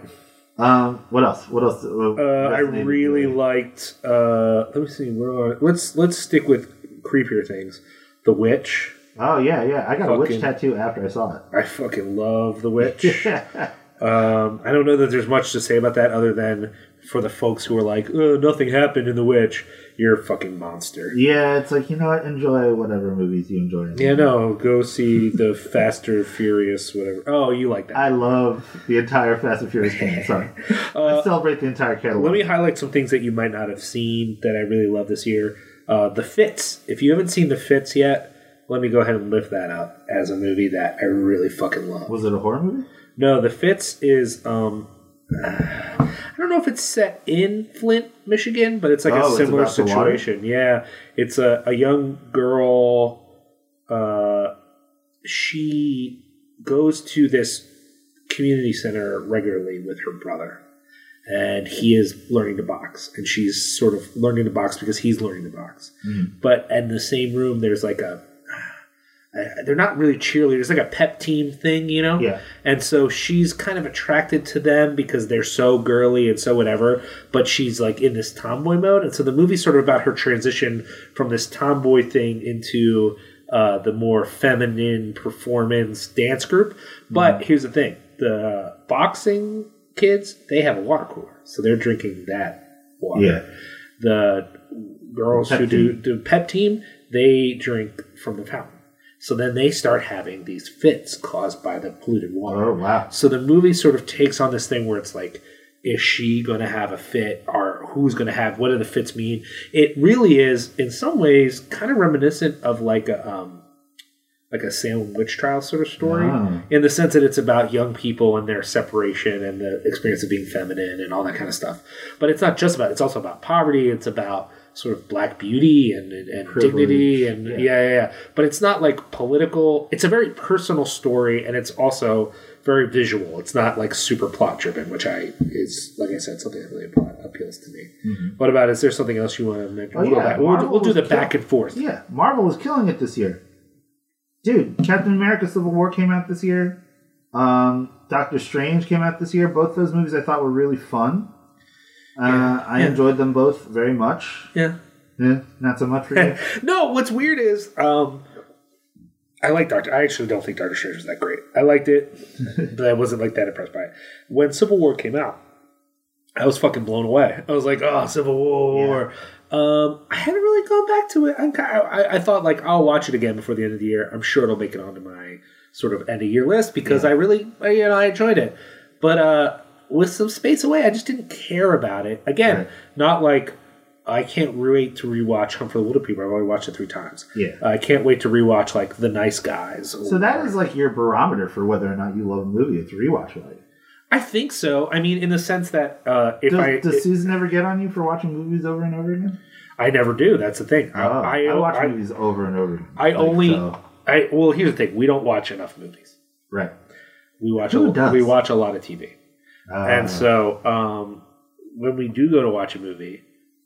Um, what else? What else? Uh, I really liked. Uh, let me see. Where are, let's let's stick with creepier things. The Witch. Oh yeah, yeah. I got a witch tattoo after I saw it. I fucking love The Witch. um, I don't know that there's much to say about that other than for the folks who are like, oh, nothing happened in The Witch. You're a fucking monster. Yeah, it's like you know what? Enjoy whatever movies you enjoy. Yeah, no, go see the Faster Furious, whatever. Oh, you like that. I love the entire Fast and Furious game. Sorry, I celebrate the entire catalog. Uh, Let me highlight some things that you might not have seen that I really love this year. Uh, the Fits. If you haven't seen The Fits yet, let me go ahead and lift that up as a movie that I really fucking love. Was it a horror movie? No, The Fits is. um I don't know if it's set in Flint, Michigan, but it's like Oh, a similar about the water? situation. Yeah, it's a, a young girl. Uh, she goes to this community center regularly with her brother, and he is learning to box, and she's sort of learning to box because he's learning to box. Mm. But in the same room, there's like a. They're not really cheerleaders, like a pep team thing, you know? Yeah. And so she's kind of attracted to them because they're so girly and so whatever, but she's like in this tomboy mode. And so the movie's sort of about her transition from this tomboy thing into uh, the more feminine performance dance group. But here's the thing the boxing kids, they have a water cooler. So they're drinking that water. Yeah. The girls pep who do the pep team, they drink from the fountain. So then they start having these fits caused by the polluted water. Oh wow. So the movie sort of takes on this thing where it's like, is she going to have a fit, or who's going to have? What do the fits mean? It really is, in some ways, kind of reminiscent of like a um, like a Salem witch trial sort of story, Oh. in the sense that it's about young people and their separation and the experience of being feminine and all that kind of stuff. But it's not just about; it's also about poverty. It's about sort of black beauty and, and, and dignity and yeah. yeah, yeah, yeah. But it's not like political. It's a very personal story, and it's also very visual. It's not like super plot driven, which I is like I said something that really appeals to me. What about? Is there something else you want to mention? Oh, we'll, yeah. We'll, we'll do the kill- back and forth. Yeah, Marvel was killing it this year. Dude, Captain America: Civil War came out this year. Um, Doctor Strange came out this year. Both those movies I thought were really fun. Uh, Yeah. I Yeah. enjoyed them both very much. Yeah. Yeah, not so much for you. no, what's weird is um, I like Doctor. I actually don't think Doctor Strange was that great. I liked it, but I wasn't like that impressed by it. When Civil War came out, I was fucking blown away. I was like, "Oh, Civil War." Um, I hadn't really gone back to it. I, I thought like I'll watch it again before the end of the year. I'm sure it'll make it onto my sort of end of year list because I really, I, you know, I enjoyed it. But uh, with some space away, I just didn't care about it. Again, Right. not like I can't wait to rewatch Hunt for the Little People. I've already watched it three times. Yeah. I can't wait to rewatch like The Nice Guys. So that is like your barometer for whether or not you love a movie. It's rewatch value. I think so. I mean, in the sense that uh, if Does, I does Susan ever get on you for watching movies over and over again? I never do. That's the thing. Oh, I, I, watch I, movies over and over. Again. I Like, only. so- I well, here's the thing. We don't watch enough movies. right. We watch Who a, does? we watch a lot of TV. Uh, and so um, when we do go to watch a movie,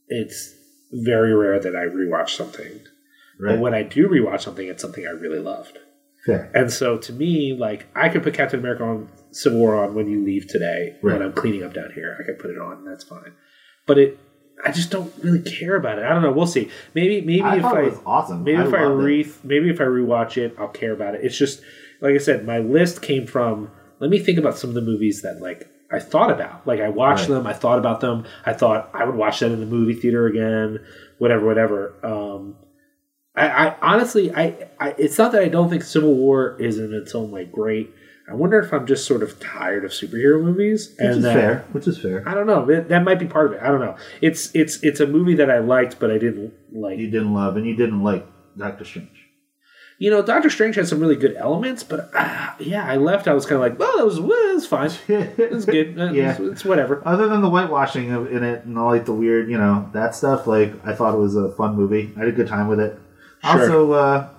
it's very rare that I rewatch something. right. But when I do rewatch something, it's something I really loved. Fair. And so to me, like I could put Captain America on Civil War on when you leave today Right. when I'm cleaning up down here. I could put it on, and that's fine. But it, I just don't really care about it. I don't know. We'll see. Maybe maybe I if I awesome. maybe if I loved it. re maybe if I rewatch it, I'll care about it. It's just like I said, my list came from. Let me think about some of the movies that like I thought about. Like I watched Right. them, I thought about them. I thought I would watch that in the movie theater again. Whatever, whatever. Um, I, I honestly, I, I, it's not that I don't think Civil War is in its own way great. I wonder if I'm just sort of tired of superhero movies, which is that- fair. Which is fair. I don't know. That, that might be part of it. I don't know. It's it's it's a movie that I liked, but I didn't like. You didn't love, and you didn't like Doctor Strange. You know, Doctor Strange had some really good elements, but uh, yeah, I left. I was kind of like, well, that was well, it's fine. It's good. Uh, Yeah. it's, it's whatever. Other than the whitewashing of, in it and all like the weird, you know, that stuff, like I thought it was a fun movie. I had a good time with it. Sure. Also, uh,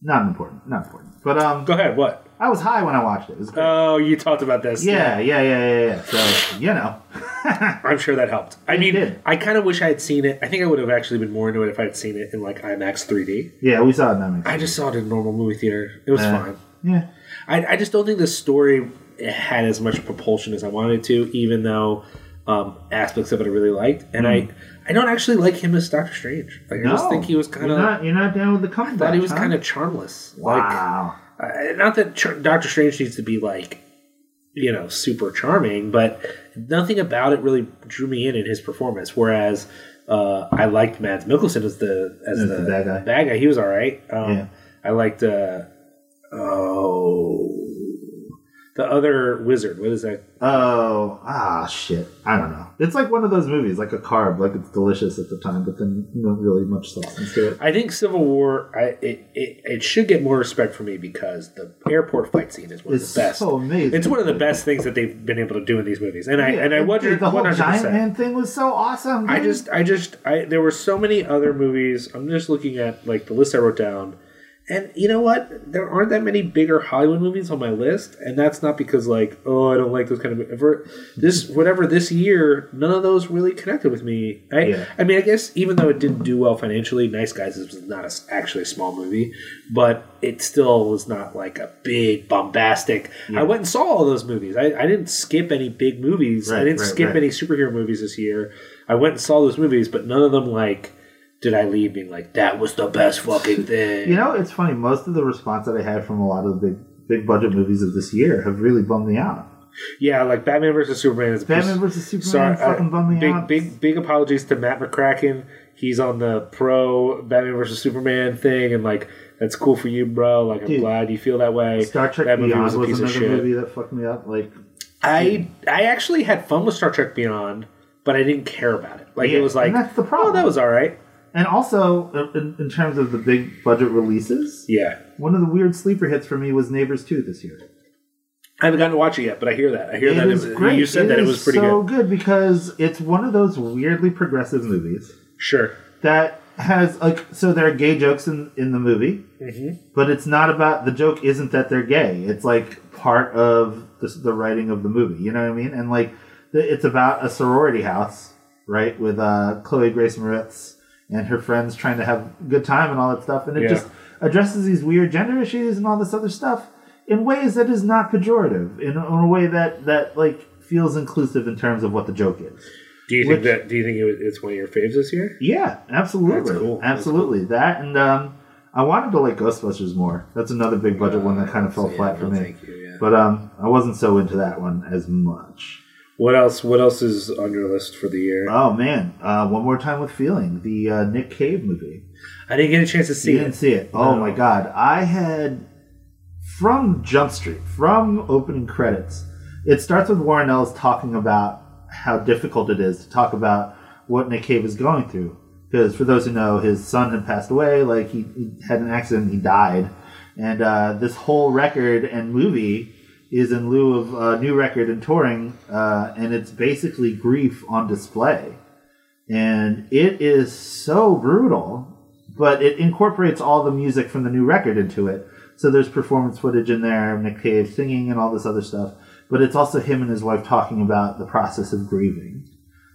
not important, not important. But um, Go ahead. What? I was high when I watched it. It was great. Oh, you talked about this. yeah, yeah, yeah, yeah, yeah. So you know, I'm sure that helped. I mean, did. I kind of wish I had seen it. I think I would have actually been more into it if I had seen it in like IMAX 3D. yeah, we saw it in that. I just saw it in a normal movie theater. It was Yeah. fine. yeah, I, I just don't think the story had as much propulsion as I wanted it to, even though um, aspects of it I really liked. And I, I don't actually like him as Doctor Strange. Like I just No, think he was kind you're of. not you're not down with the I thought he was huh? kind of charmless. wow. Uh, not that Ch- Doctor Strange needs to be like, you know, super charming, but nothing about it really drew me in in his performance. Whereas uh, I liked Mads Mikkelsen as the as As the, the bad guy. Bad guy, he was all right. Um, Yeah. I liked uh, oh the other wizard. What is that? Oh, ah, shit. I don't know. It's like one of those movies, like a carb, like it's delicious at the time, but then not really much substance to it. I think Civil War. I it, it, it should get more respect for me because the airport fight scene is one It's of the best. so amazing. It's one of the best things that they've been able to do in these movies, and I and I dude, wonder the whole 100%. giant man thing was so awesome. I just, I just, I there were so many other movies. I'm just looking at like the list I wrote down, and you know what? There aren't that many bigger Hollywood movies on my list, and that's not because like, oh, I don't like those kind of movies. For this, whatever this year, none of those really connected with me. I, Yeah. I mean, I guess even though it didn't do well financially, Nice Guys is not a, actually a small movie, but it still was not like a big bombastic. I went and saw all those movies. I, I didn't skip any big movies. I didn't right, skip right. any superhero movies this year. I went and saw those movies, but none of them like did I leave being like that was the best fucking thing. You know, it's funny. Most of the response that I had from a lot of the big, big budget movies of this year have really bummed me out. yeah, like Batman versus Superman is Batman versus Superman Sorry, fucking I- bummed me big, out. big, big apologies to Matt McCracken. He's on the pro Batman versus Superman thing, and like that's cool for you, bro. Like I'm glad you feel that way. Star Trek that Beyond was was, a of another shit. movie that fucked me up. Like, I I actually had fun with Star Trek Beyond, but I didn't care about it. Like Yeah, it was like, that's the oh, problem. that was all right. And also uh, in, in terms of the big budget releases, Yeah, one of the weird sleeper hits for me was Neighbors Two this year. I haven't gotten to watch it yet, but I hear that. I hear It that it, great. you said that it was pretty good. It's so good. because it's one of those weirdly progressive movies Sure. that has like so there are gay jokes in in the movie, Mm-hmm. but it's not about the joke. Isn't that they're gay? It's like part of the, the writing of the movie. You know what I mean? And like the, it's about a sorority house, right? With uh, Chloe Grace Moretz and her friends trying to have a good time and all that stuff, and it Yeah. just addresses these weird gender issues and all this other stuff in ways that is not pejorative, in, in a way that that like feels inclusive in terms of what the joke is. Do you Which- think that? Do you think it, it's one of your faves this year? Yeah, absolutely, That's cool. Absolutely. That and um, I wanted to like Ghostbusters more. That's another big budget one that kind of fell Yeah, flat for me. You. Yeah. But um, I wasn't so into that one as much. What else? What else is on your list for the year? Oh man, uh, one more time with feeling the uh, Nick Cave movie. I didn't get a chance to see you it. didn't see it. Oh No. my god, I had from Jump Street, from opening credits. It starts with Warren Ellis talking about how difficult it is to talk about what Nick Cave is going through. Because for those who know, his son had passed away. Like he, he had an accident, he died, and uh, this whole record and movie is in lieu of a new record and touring, uh, and it's basically grief on display and it is so brutal but it incorporates all the music from the new record into it so there's performance footage in there of nick cave singing and all this other stuff but it's also him and his wife talking about the process of grieving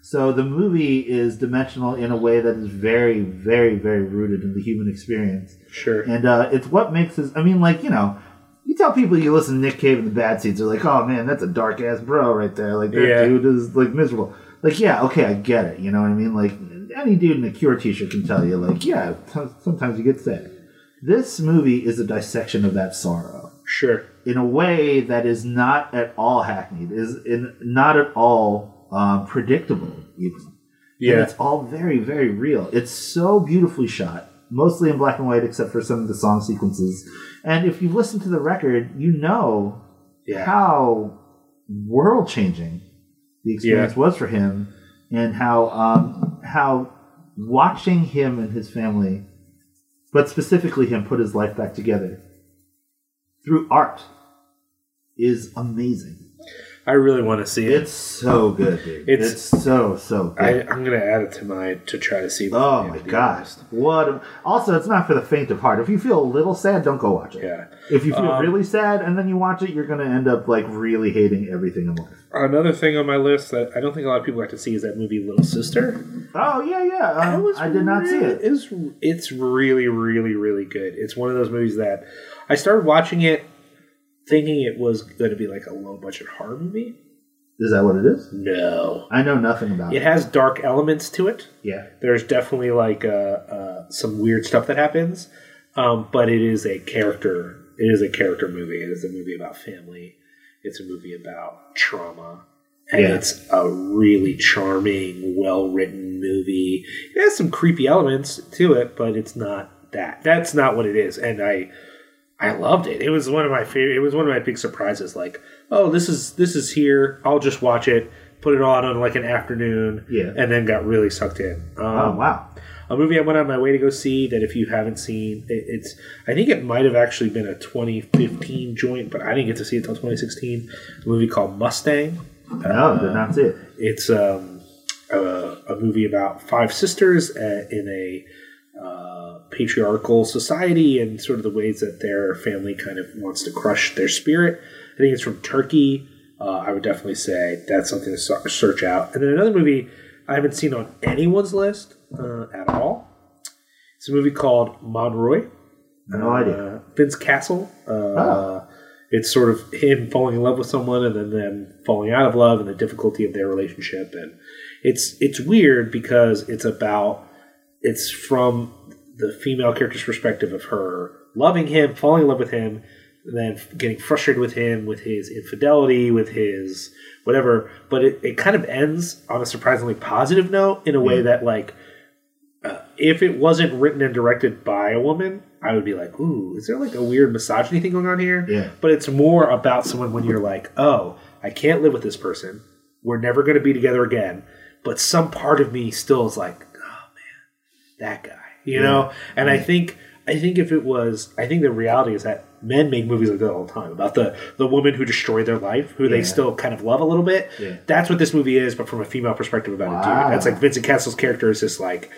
so the movie is dimensional in a way that is very very very rooted in the human experience Sure. and uh, it's what makes his. I mean, like you know, you tell people you listen to Nick Cave and the Bad Seeds, they're like, "Oh man, that's a dark ass bro right there." Like that Yeah. dude is like miserable. Like, yeah, okay, I get it. You know what I mean? Like any dude in a Cure T-shirt can tell you, like, yeah, t- sometimes you get sick. This movie is a dissection of that sorrow Sure. in a way that is not at all hackneyed, is in not at all um, predictable. Even. And Yeah. it's all very, very real. It's so beautifully shot, mostly in black and white, except for some of the song sequences. And if you listen to the record, you know Yeah. how world changing the experience was for him, and how um, how watching him and his family, but specifically him, put his life back together through art is amazing. I really want to see it. It's so good, dude. It's- It's, so so good. I, I'm gonna add it to my to try to see. Oh my gosh! What? A, also, it's not for the faint of heart. If you feel a little sad, don't go watch it. Yeah. If you feel Um, really sad and then you watch it, you're gonna end up like really hating everything in life. Another thing on my list that I don't think a lot of people got to see is that movie Little Sister. Oh yeah, yeah. Um, was I did not see it. It's it's really really really good. It's one of those movies that I started watching it thinking it was going to be like a low budget horror movie. Is that what it is? No, I know nothing about it it. has dark elements to it. Yeah. There's definitely like uh, uh, some weird stuff that happens, um, but it is a character. It is a character movie. It is a movie about family. It's a movie about trauma, and Yeah. it's a really charming, well written movie. It has some creepy elements to it, but it's not that. That's not what it is. And I, I loved it. It was one of my favorite. It was one of my big surprises. Like, oh, this is this is here. I'll just watch it. Put it on on like an afternoon, Yeah. and then got really sucked in. Um, Oh wow. a movie I went on my way to go see that if you haven't seen, it, it's I think it might have actually been a 2015 joint, but I didn't get to see it until 2016. A movie called Mustang. No, did not see it. It's um, a, a movie about five sisters uh, in a uh, patriarchal society and sort of the ways that their family kind of wants to crush their spirit. I think it's from Turkey. Uh, I would definitely say that's something to search out. And then another movie I haven't seen on anyone's list uh, at all. It's a movie called Mon Roi. No idea. Uh, Vincent Cassel. Uh, Oh. It's sort of him falling in love with someone and then them falling out of love and the difficulty of their relationship. And it's it's weird because it's about it's from the female character's perspective of her loving him, falling in love with him, and then getting frustrated with him, with his infidelity, with his whatever. But it, it kind of ends on a surprisingly positive note in a way that like uh, if it wasn't written and directed by a woman, I would be like, ooh, is there like a weird misogyny thing going on here? Yeah. But it's more about someone when you're like, oh, I can't live with this person. We're never going to be together again. But some part of me still is like, that guy, you know. And I think, I think if it was, I think the reality is that men make movies like that all the time about the the woman who destroyed their life, who they still kind of love a little bit. Yeah. That's what this movie is, but from a female perspective about a dude. That's like Vincent Cassel's character is just like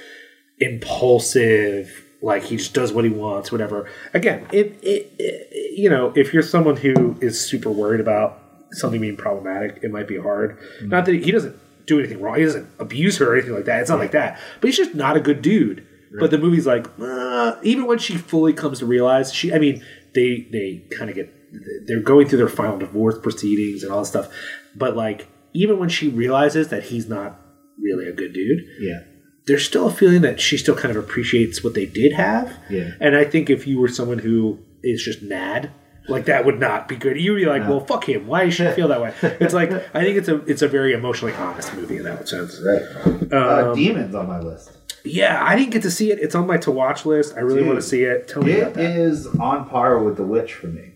impulsive like he just does what he wants whatever again it, it, it you know if you're someone who is super worried about something being problematic it might be hard mm. not that he, he doesn't do anything wrong he doesn't abuse her or anything like that it's not like that but he's just not a good dude but the movie's like uh, even when she fully comes to realize she i mean they they kind of get they're going through their final divorce proceedings and all this stuff. But like, even when she realizes that he's not really a good dude, Yeah. there's still a feeling that she still kind of appreciates what they did have. Yeah. And I think if you were someone who is just mad, like that would not be good. You'd be like, well, fuck him. Why should I feel that way? It's like I think it's a it's a very emotionally honest movie in that sense. Right. uh, Um, Demons on my list. yeah, I didn't get to see it. It's on my to watch list. I really Dude, want to see it. Tell me about It that. is on par with The Witch for me.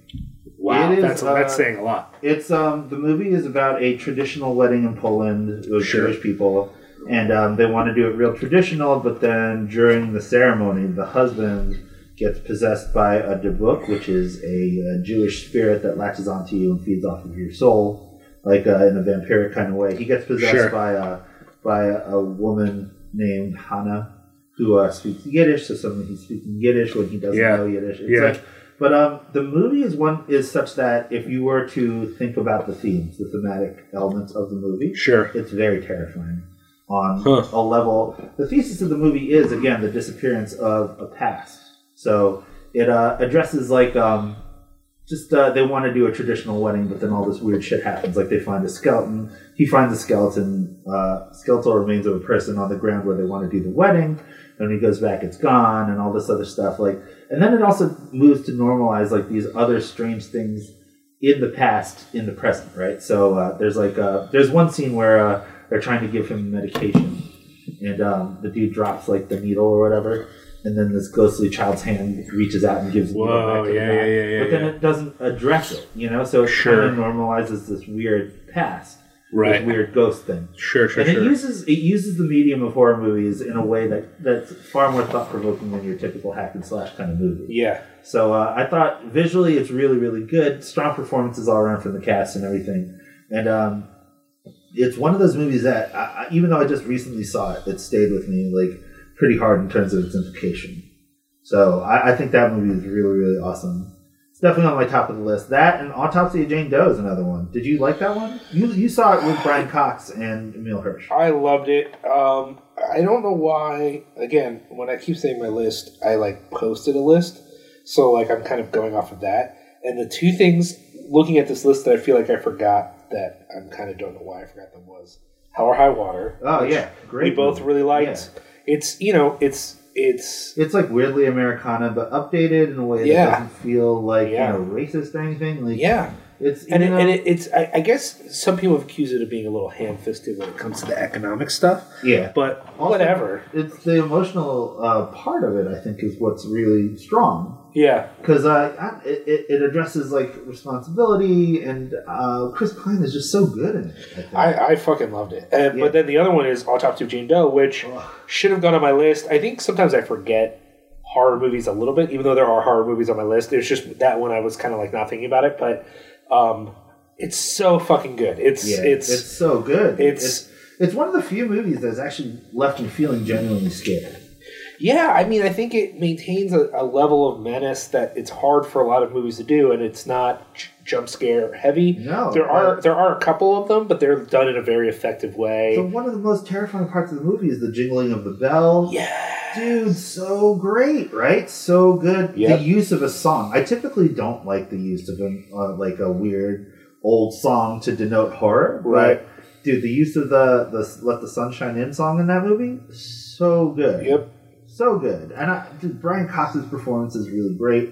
wow, it is, that's that's uh, saying a lot. It's um the movie is about a traditional wedding in Poland with Sure. Jewish people, and um, they want to do it real traditional. But then during the ceremony, the husband gets possessed by a dybbuk, which is a, uh Jewish spirit that latches onto you and feeds off of your soul, like uh, in a vampiric kind of way. He gets possessed Sure. by a by a woman named Hannah who uh, speaks Yiddish. So suddenly he's speaking Yiddish when he doesn't Yeah. know Yiddish. It's Yeah. like but um, the movie is one is such that if you were to think about the themes, the thematic elements of the movie, Sure. it's very terrifying on Huh. a level. The thesis of the movie is again the disappearance of a past. So it uh, addresses like um, just uh, they want to do a traditional wedding, but then all this weird shit happens. Like they find a skeleton. He finds a skeleton, uh, skeletal remains of a person on the ground where they want to do the wedding. And when he goes back, it's gone, and all this other stuff. Like, and then it also moves to normalize like these other strange things in the past, in the present, right? So uh, there's like uh, there's one scene where uh, they're trying to give him medication, and um, the dude drops like the needle or whatever, and then this ghostly child's hand reaches out and gives the Whoa, back to the yeah, guy. yeah, yeah, But then it doesn't address it, you know. So it Sure. kind of normalizes this weird past, Right. this weird ghost thing. Sure, sure, And it uses it uses the medium of horror movies in a way that that's far more thought provoking than your typical hack and slash kind of movie. yeah. So uh, I thought visually it's really really good. Strong performances all around from the cast and everything. And um, it's one of those movies that I, even though I just recently saw it, it stayed with me like pretty hard in terms of its implication. So I, I think that movie is really really awesome. It's definitely on my top of the list. That and Autopsy of Jane Doe is another one. Did you like that one? You you saw it with Brian Cox and Emile Hirsch. I loved it. Um, I don't know why. Again, when I keep saying my list, I like posted a list, so like I'm kind of going off of that. And the two things looking at this list that I feel like I forgot that I kind of don't know why I forgot them was Hell or High Water. Oh yeah, great. we both movie. really liked. It's you know it's it's It's like weirdly Americana, but updated in a way that Yeah. doesn't feel like Yeah. you know racist or anything. Like yeah. it's And, it, and it, it's I, I guess some people have accused it of being a little ham-fisted when it comes to the economic stuff, yeah. but Also, whatever. It's the emotional uh, part of it. I think is what's really strong Yeah, because uh, it, it- it addresses like responsibility, and uh, Chris Pine is just so good in it. I. I, I fucking loved it. And, Yeah. But then the other one is Autopsy of Jane Doe, which should have gone on my list. I think sometimes I forget horror movies a little bit, even though there are horror movies on my list. It's just that one I was kind of like not thinking about it, but um, it's so fucking good. It's yeah, it's, it's so good. it's- it's it's one of the few movies that's actually left me feeling genuinely scared. Yeah. I mean, I think it maintains a, a level of menace that it's hard for a lot of movies to do, and it's not j- jump scare heavy. No, there are there are a couple of them, but they're done in a very effective way. So one of the most terrifying parts of the movie is the jingling of the bell. yeah. Dude, so great, right? So good. Yep. The use of a song. I typically don't like the use of a, uh, like a weird old song to denote horror. but, Right. dude, the use of the the "Let the Sunshine In" song in that movie, so good. Yep. So good. And I, dude, Brian Cox's performance is really great,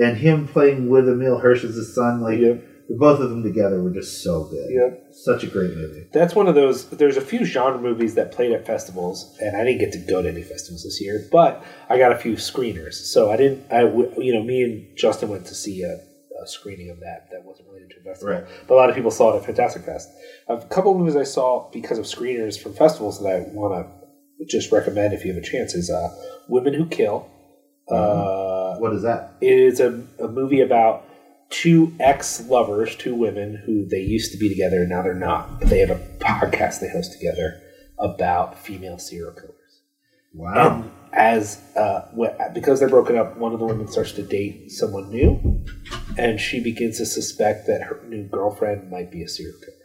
and him playing with Emile Hirsch as his son, like Yep. the both of them together were just so good. Yep. Such a great movie. That's one of those. There's a few genre movies that played at festivals, and I didn't get to go to any festivals this year, but I got a few screeners. So I didn't. I you know, me and Justin went to see a, screening of that. That wasn't related to a festival, Right. but a lot of people saw it at Fantastic Fest. A couple of movies I saw because of screeners from festivals that I want to just recommend if you have a chance is uh, Women Who Kill. Uh, What is that? it is a, a movie about two ex lovers, two women who they used to be together and now they're not. But they have a podcast they host together about female serial killers. Wow. And as uh, because they're broken up, one of the women starts to date someone new, and she begins to suspect that her new girlfriend might be a serial killer.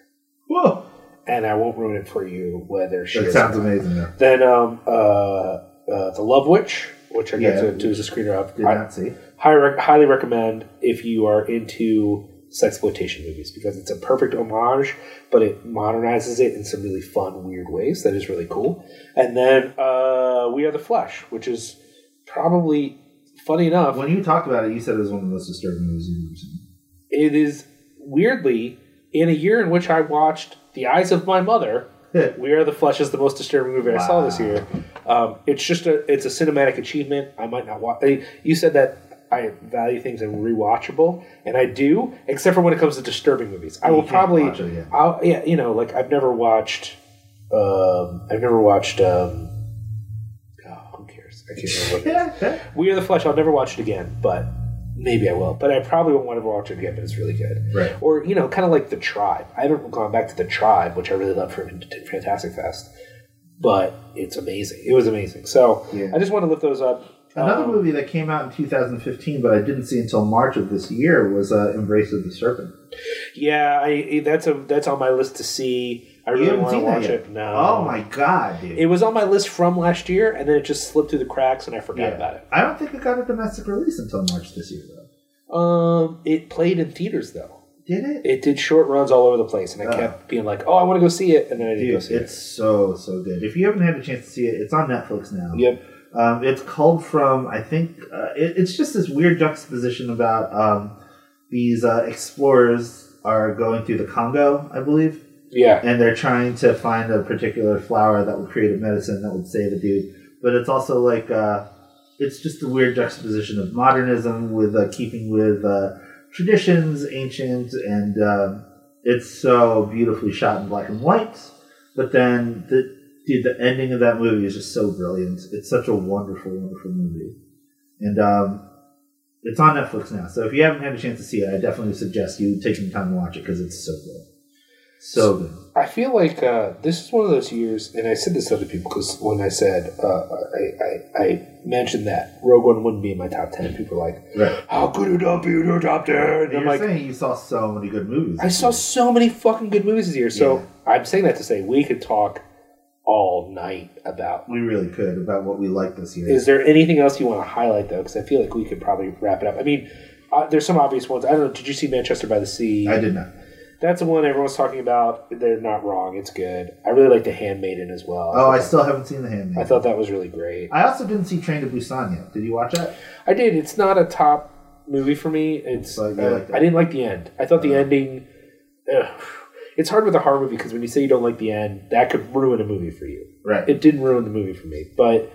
Whoa. And I won't ruin it for you whether she That sounds amazing. Though. Then um, uh, uh, the Love Witch, which I Yeah. get to do as a screener of. Did I- not see. High, highly recommend if you are into sexploitation movies because it's a perfect homage, but it modernizes it in some really fun, weird ways. That is really cool. And then uh, We Are the Flesh, which is probably funny enough. When you talked about it, you said it was one of the most disturbing movies you've ever seen. it is weirdly in a year in which I watched The Eyes of My Mother. We Are the Flesh is the most disturbing movie I saw this year. Um, it's just a it's a cinematic achievement. I might not watch. You said that I value things as rewatchable, and I do, except for when it comes to disturbing movies. I will can't probably, watch it, yeah. I'll, yeah, you know, like I've never watched. Um, I've never watched. Um, oh, who cares? I can't remember what it is. We Are the Flesh. I'll never watch it again, but maybe I will. But I probably won't want to watch it again. But it's really good. Right. Or you know, kind of like the Tribe. I haven't gone back to the Tribe, which I really love from Fantastic Fest, but it's amazing. It was amazing. So Yeah. I just want to lift those up. Another Um, movie that came out in 2015, but I didn't see until March of this year, was uh, Embrace of the Serpent. Yeah, I that's a that's on my list to see. I really want to watch it. No. Oh my god, dude! It was on my list from last year, and then it just slipped through the cracks, and I forgot Yeah. about it. I don't think it got a domestic release until March this year, though. Um, it played in theaters though. Did it? It did short runs all over the place, and I Oh. kept being like, "Oh, I want to go see it," and then I didn't go Dude, see it's so so good. If you haven't had a chance to see it, it's on Netflix now. Yep. Um, it's culled from, I think, uh, it, it's just this weird juxtaposition about um, these uh, explorers are going through the Congo, I believe, Yeah. and they're trying to find a particular flower that would create a medicine that would save a dude. But it's also like, uh, it's just a weird juxtaposition of modernism with uh, keeping with uh, traditions, ancient, and um it's so beautifully shot in black and white. But then the dude, the ending of that movie is just so brilliant. It's such a wonderful, wonderful movie, and um, it's on Netflix now. So if you haven't had a chance to see it, I definitely suggest you taking time to watch it because it's so good, so good. I feel like uh, this is one of those years, and I said this to other people because when I said uh, I, I, I mentioned that Rogue One wouldn't be in my top ten, people were like, Right. "How could it not be in your top 10? And You're I'm like, saying you saw so many good movies. I saw so many fucking good movies this year. So Yeah. I'm saying that to say we could talk all night about. We really could about what we liked this year. Is there anything else you want to highlight though? Because I feel like we could probably wrap it up. I mean, uh, there's some obvious ones. I don't know. Did you see Manchester by the Sea? I did not. That's the one everyone's talking about. They're not wrong. It's good. I really like The Handmaiden as well. Oh, I still haven't seen The Handmaid. that- I thought that was really great. I also didn't see Train to Busan yet. Did you watch that? I did. It's not a top movie for me. It's uh, liked it. I didn't like the end. I thought the Uh. ending. Ugh. It's hard with a horror movie because when you say you don't like the end, that could ruin a movie for you. Right. It didn't ruin the movie for me, but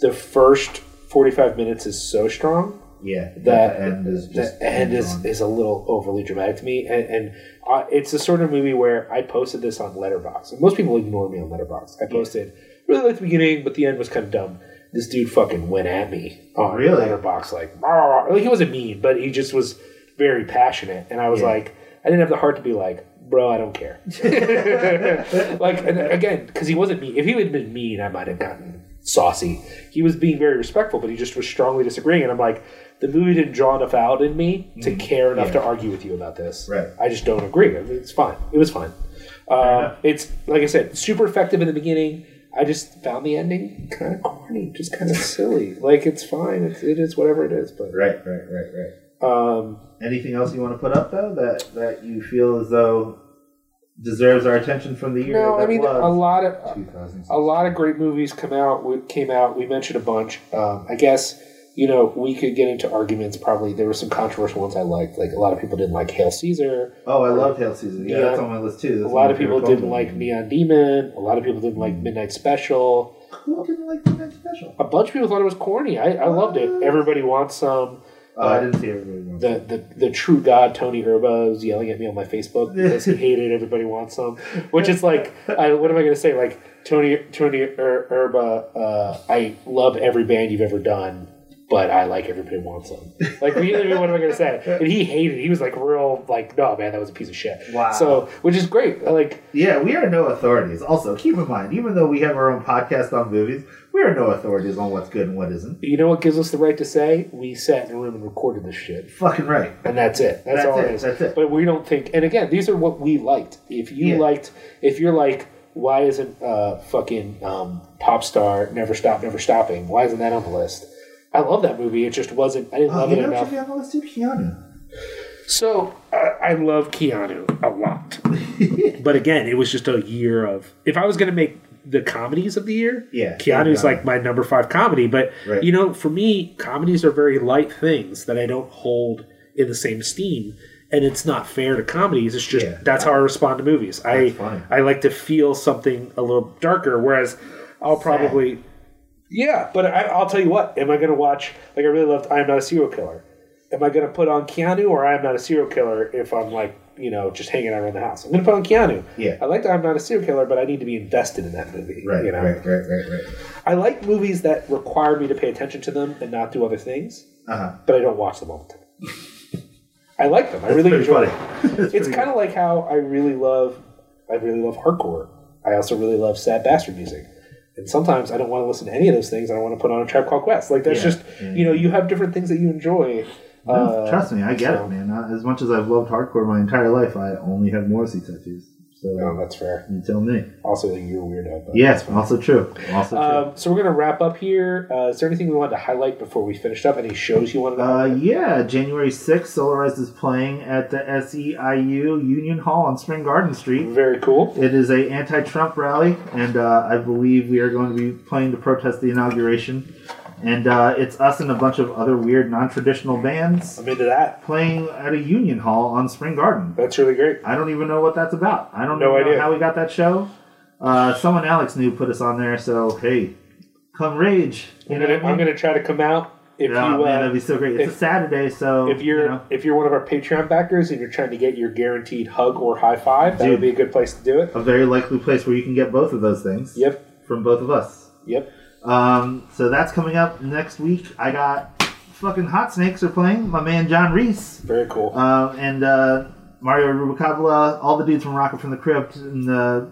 the first forty-five minutes is so strong yeah. that the end is just end is, is a little overly dramatic to me, and, and uh, it's the sort of movie where I posted this on Letterboxd, most people ignore me on Letterboxd. I posted really liked the beginning, but the end was kind of dumb. This dude fucking went at me on Really? Letterboxd, like, like he wasn't mean, but he just was very passionate, and I was Yeah. like, I didn't have the heart to be like, bro, I don't care. like and again, because he wasn't mean. If he had been mean, I might have gotten saucy. He was being very respectful, but he just was strongly disagreeing, and I'm like, the movie didn't draw enough out in me to care enough. Yeah. to argue with you about this. Right. I just don't agree. It's fine. It was fine. Enough. it's like I said, super effective in the beginning. I just found the ending kind of corny, just kind of silly. Like it's fine. It's, it is whatever it is. But Right, right, right, right. um, Anything else you want to put up though that that you feel as though deserves our attention from the year? no, that I mean a lot of 2006? a lot of great movies come out. Came out. We mentioned a bunch. Um, I guess you know we could get into arguments. Probably there were some controversial ones I liked. Like a lot of people didn't like Hail Caesar. Oh, I love Hail Caesar. Yeah, Yeah. that's on my list too. A lot of people didn't like. Neon Demon. A lot of people didn't like Midnight Special. Who didn't like next special? A bunch of people thought it was corny. I, I loved it. Everybody wants some. Oh, I didn't see everybody. Wants The, the the true god Tony Erba was yelling at me on my Facebook because he hated everybody wants some, which is like I, what am I going to say? Like Tony Tony Er- Erba, uh, I love every band you've ever done, but I like everybody wants some. Like what am I going to say? And he hated. it. He was like real like no man, that was a piece of shit. Wow. So which is great. Like Yeah, we are no authorities. Also, keep in mind, even though we have our own podcast on movies, we are no authorities on what's good and what isn't. you know what gives us the right to say? We sat in a room and recorded this shit. Fucking right. and that's it. That's, That's all it. it is. That's it. But we don't think. And again, these are what we liked. If you Yeah. liked, if you're like, why isn't uh, fucking um, pop star never stop, never stopping? Why isn't that on the list? I love that movie. It just wasn't. I didn't Oh, love it enough. should be on the list too? Keanu. So I I love Keanu a lot, but again, it was just a year of. If I was going to make the comedies of the year, Yeah, Keanu's like my number five comedy. But Right. you know, for me, comedies are very light things that I don't hold in the same esteem, and it's not fair to comedies. It's just Yeah. that's how I respond to movies. I That's funny. I like to feel something a little darker, whereas I'll probably. Yeah, but I, I'll tell you what. Am I going to watch? Like I really loved. I am not a serial killer. Am I going to put on Keanu or I am not a serial killer if I'm like you know just hanging out around the house? I'm going to put on Keanu. Yeah. I like that I'm not a serial killer, but I need to be invested in that movie. Right, You know. right, right, right, right. I like movies that require me to pay attention to them and not do other things, Uh huh. but I don't watch them all the time. I like them. I really enjoy funny. them. It's kind of like how I really love, I really love hardcore. I also really love sad bastard music. And sometimes I don't want to listen to any of those things. I want to put on a Tribe Called Quest. Like that's Yeah. just, you know, you have different things that you enjoy. No, Uh, trust me, I get so- it, man. As much as I've loved hardcore my entire life, I only have Morrissey tattoos. So No, that's fair. you tell me. Also, you're a weirdo. But Yes, also true. Also true. Um, so we're gonna wrap up here. Uh, is there anything we wanted to highlight before we finished up? Any shows you wanted to? Uh, yeah, January 6th, Solarized is playing at the SEIU Union Hall on Spring Garden Street. Very cool. It is a anti-Trump rally, and uh, I believe we are going to be playing to protest the inauguration. And uh, it's us and a bunch of other weird, non-traditional bands I'm into that. playing at a Union Hall on Spring Garden. That's really great. I don't even know what that's about. I don't No even know idea. how we got that show. Uh, someone Alex knew put us on there, so hey, come rage. You I'm know gonna, what I I'm mean? gonna try to come out. If Yeah, you, man, uh, that'd be so great. It's if- a Saturday, so if you're you know, if you're one of our Patreon backers and you're trying to get your guaranteed hug or high five, that Dude. would be a good place to do it. a very likely place where you can get both of those things. Yep. From both of us. Yep. Um, so that's coming up next week. I got fucking Hot Snakes are playing. My man John Reis. Very cool. Um, and uh, Mario Rubalcaba, all the dudes from Rocket from the Crypt, and uh,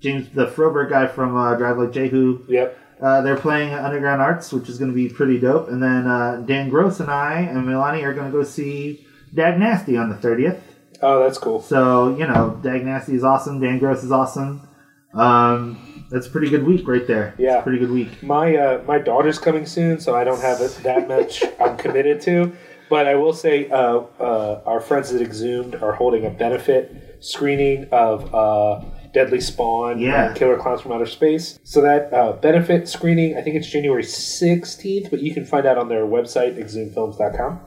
James, the Froberg guy from uh, Drive Like Jehu. yep. Uh, they're playing Underground Arts, which is going to be pretty dope. And then uh, Dan Gross and I and Milani are going to go see Dag Nasty on the 30th. Oh, that's cool. So, you know, Dag Nasty is awesome. Dan Gross is awesome. Um, that's a pretty good week right there. Yeah. pretty good week. My uh, my daughter's coming soon, so I don't have it that much I'm committed to. But I will say, uh, uh, our friends at Exhumed are holding a benefit screening of uh, Deadly Spawn Yeah. and Killer Clowns from Outer Space. So that uh, benefit screening, I think it's January 16th, but you can find out on their website, exhumedfilms.com,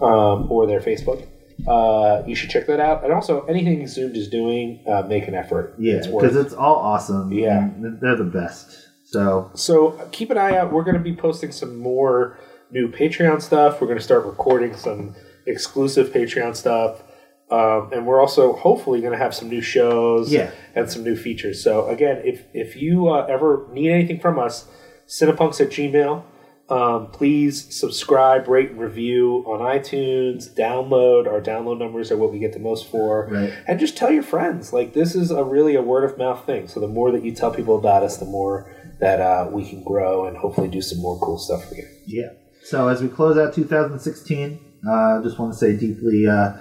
um, or their Facebook. Uh, you should check that out. And also, anything Exhumed is doing, uh, make an effort. Yeah, because it's all awesome. Yeah. they're the best. So, So keep an eye out. We're going to be posting some more new Patreon stuff. We're going to start recording some exclusive Patreon stuff. Um, and we're also hopefully going to have some new shows Yeah. and some new features. So again, if if you uh, ever need anything from us, cinepunx at Gmail. Um, please subscribe, rate, and review on iTunes. Download. Our download numbers are what we get the most for. Right. And just tell your friends. Like this is a really a word of mouth thing. So the more that you tell people about us, the more that uh, we can grow and hopefully do some more cool stuff for you. yeah. So, as we close out 2016, I uh, just want to say deeply, uh,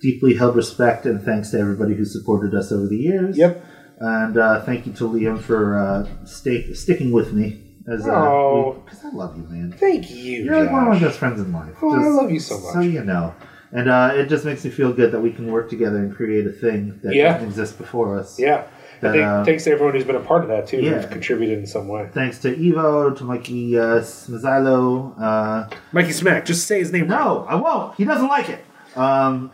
deeply held respect and thanks to everybody who supported us over the years. Yep. And uh, thank you to Liam for uh, stay, sticking with me. As, uh, Oh. Because I love you, man. Thank you. You're like one of my best friends in life. Oh, I love you so much. So you know. And uh, it just makes me feel good that we can work together and create a thing that Yeah. doesn't exist before us. Yeah. I That, think, uh, thanks to everyone who's been a part of that too, Yeah. who've contributed in some way. Thanks to Evo, to Mikey uh, Smazzilo. Uh, Mikey Smack, just say his name. no, I won't. He doesn't like it. Um,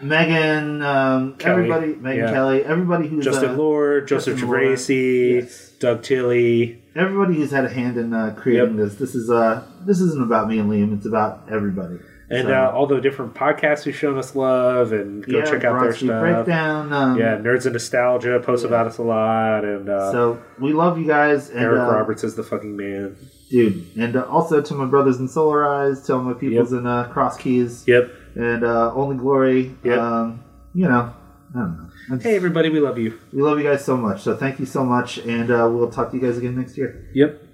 Megan, um, Kelly. everybody, Megan Yeah. Kelly, everybody who's Justin uh, Lord, Joseph Justin Lord. Yes. Doug Tilley. Everybody who's had a hand in uh, creating this. This is uh, this isn't about me and Liam. It's about everybody. And So, uh, all the different podcasts who've shown us love, and go yeah, check out their stuff. Breakdown. Um, Yeah, Nerds and Nostalgia posts about us a lot, and uh, So we love you guys, and Eric uh, Roberts is the fucking man. dude, and uh, also to my brothers in Solarize, to all my peoples in uh, Cross Keys, Yep. and uh, Only Glory. Yep. Um, you know, I don't know. Hey, everybody, we love you. We love you guys so much. So thank you so much, and uh, we'll talk to you guys again next year. Yep.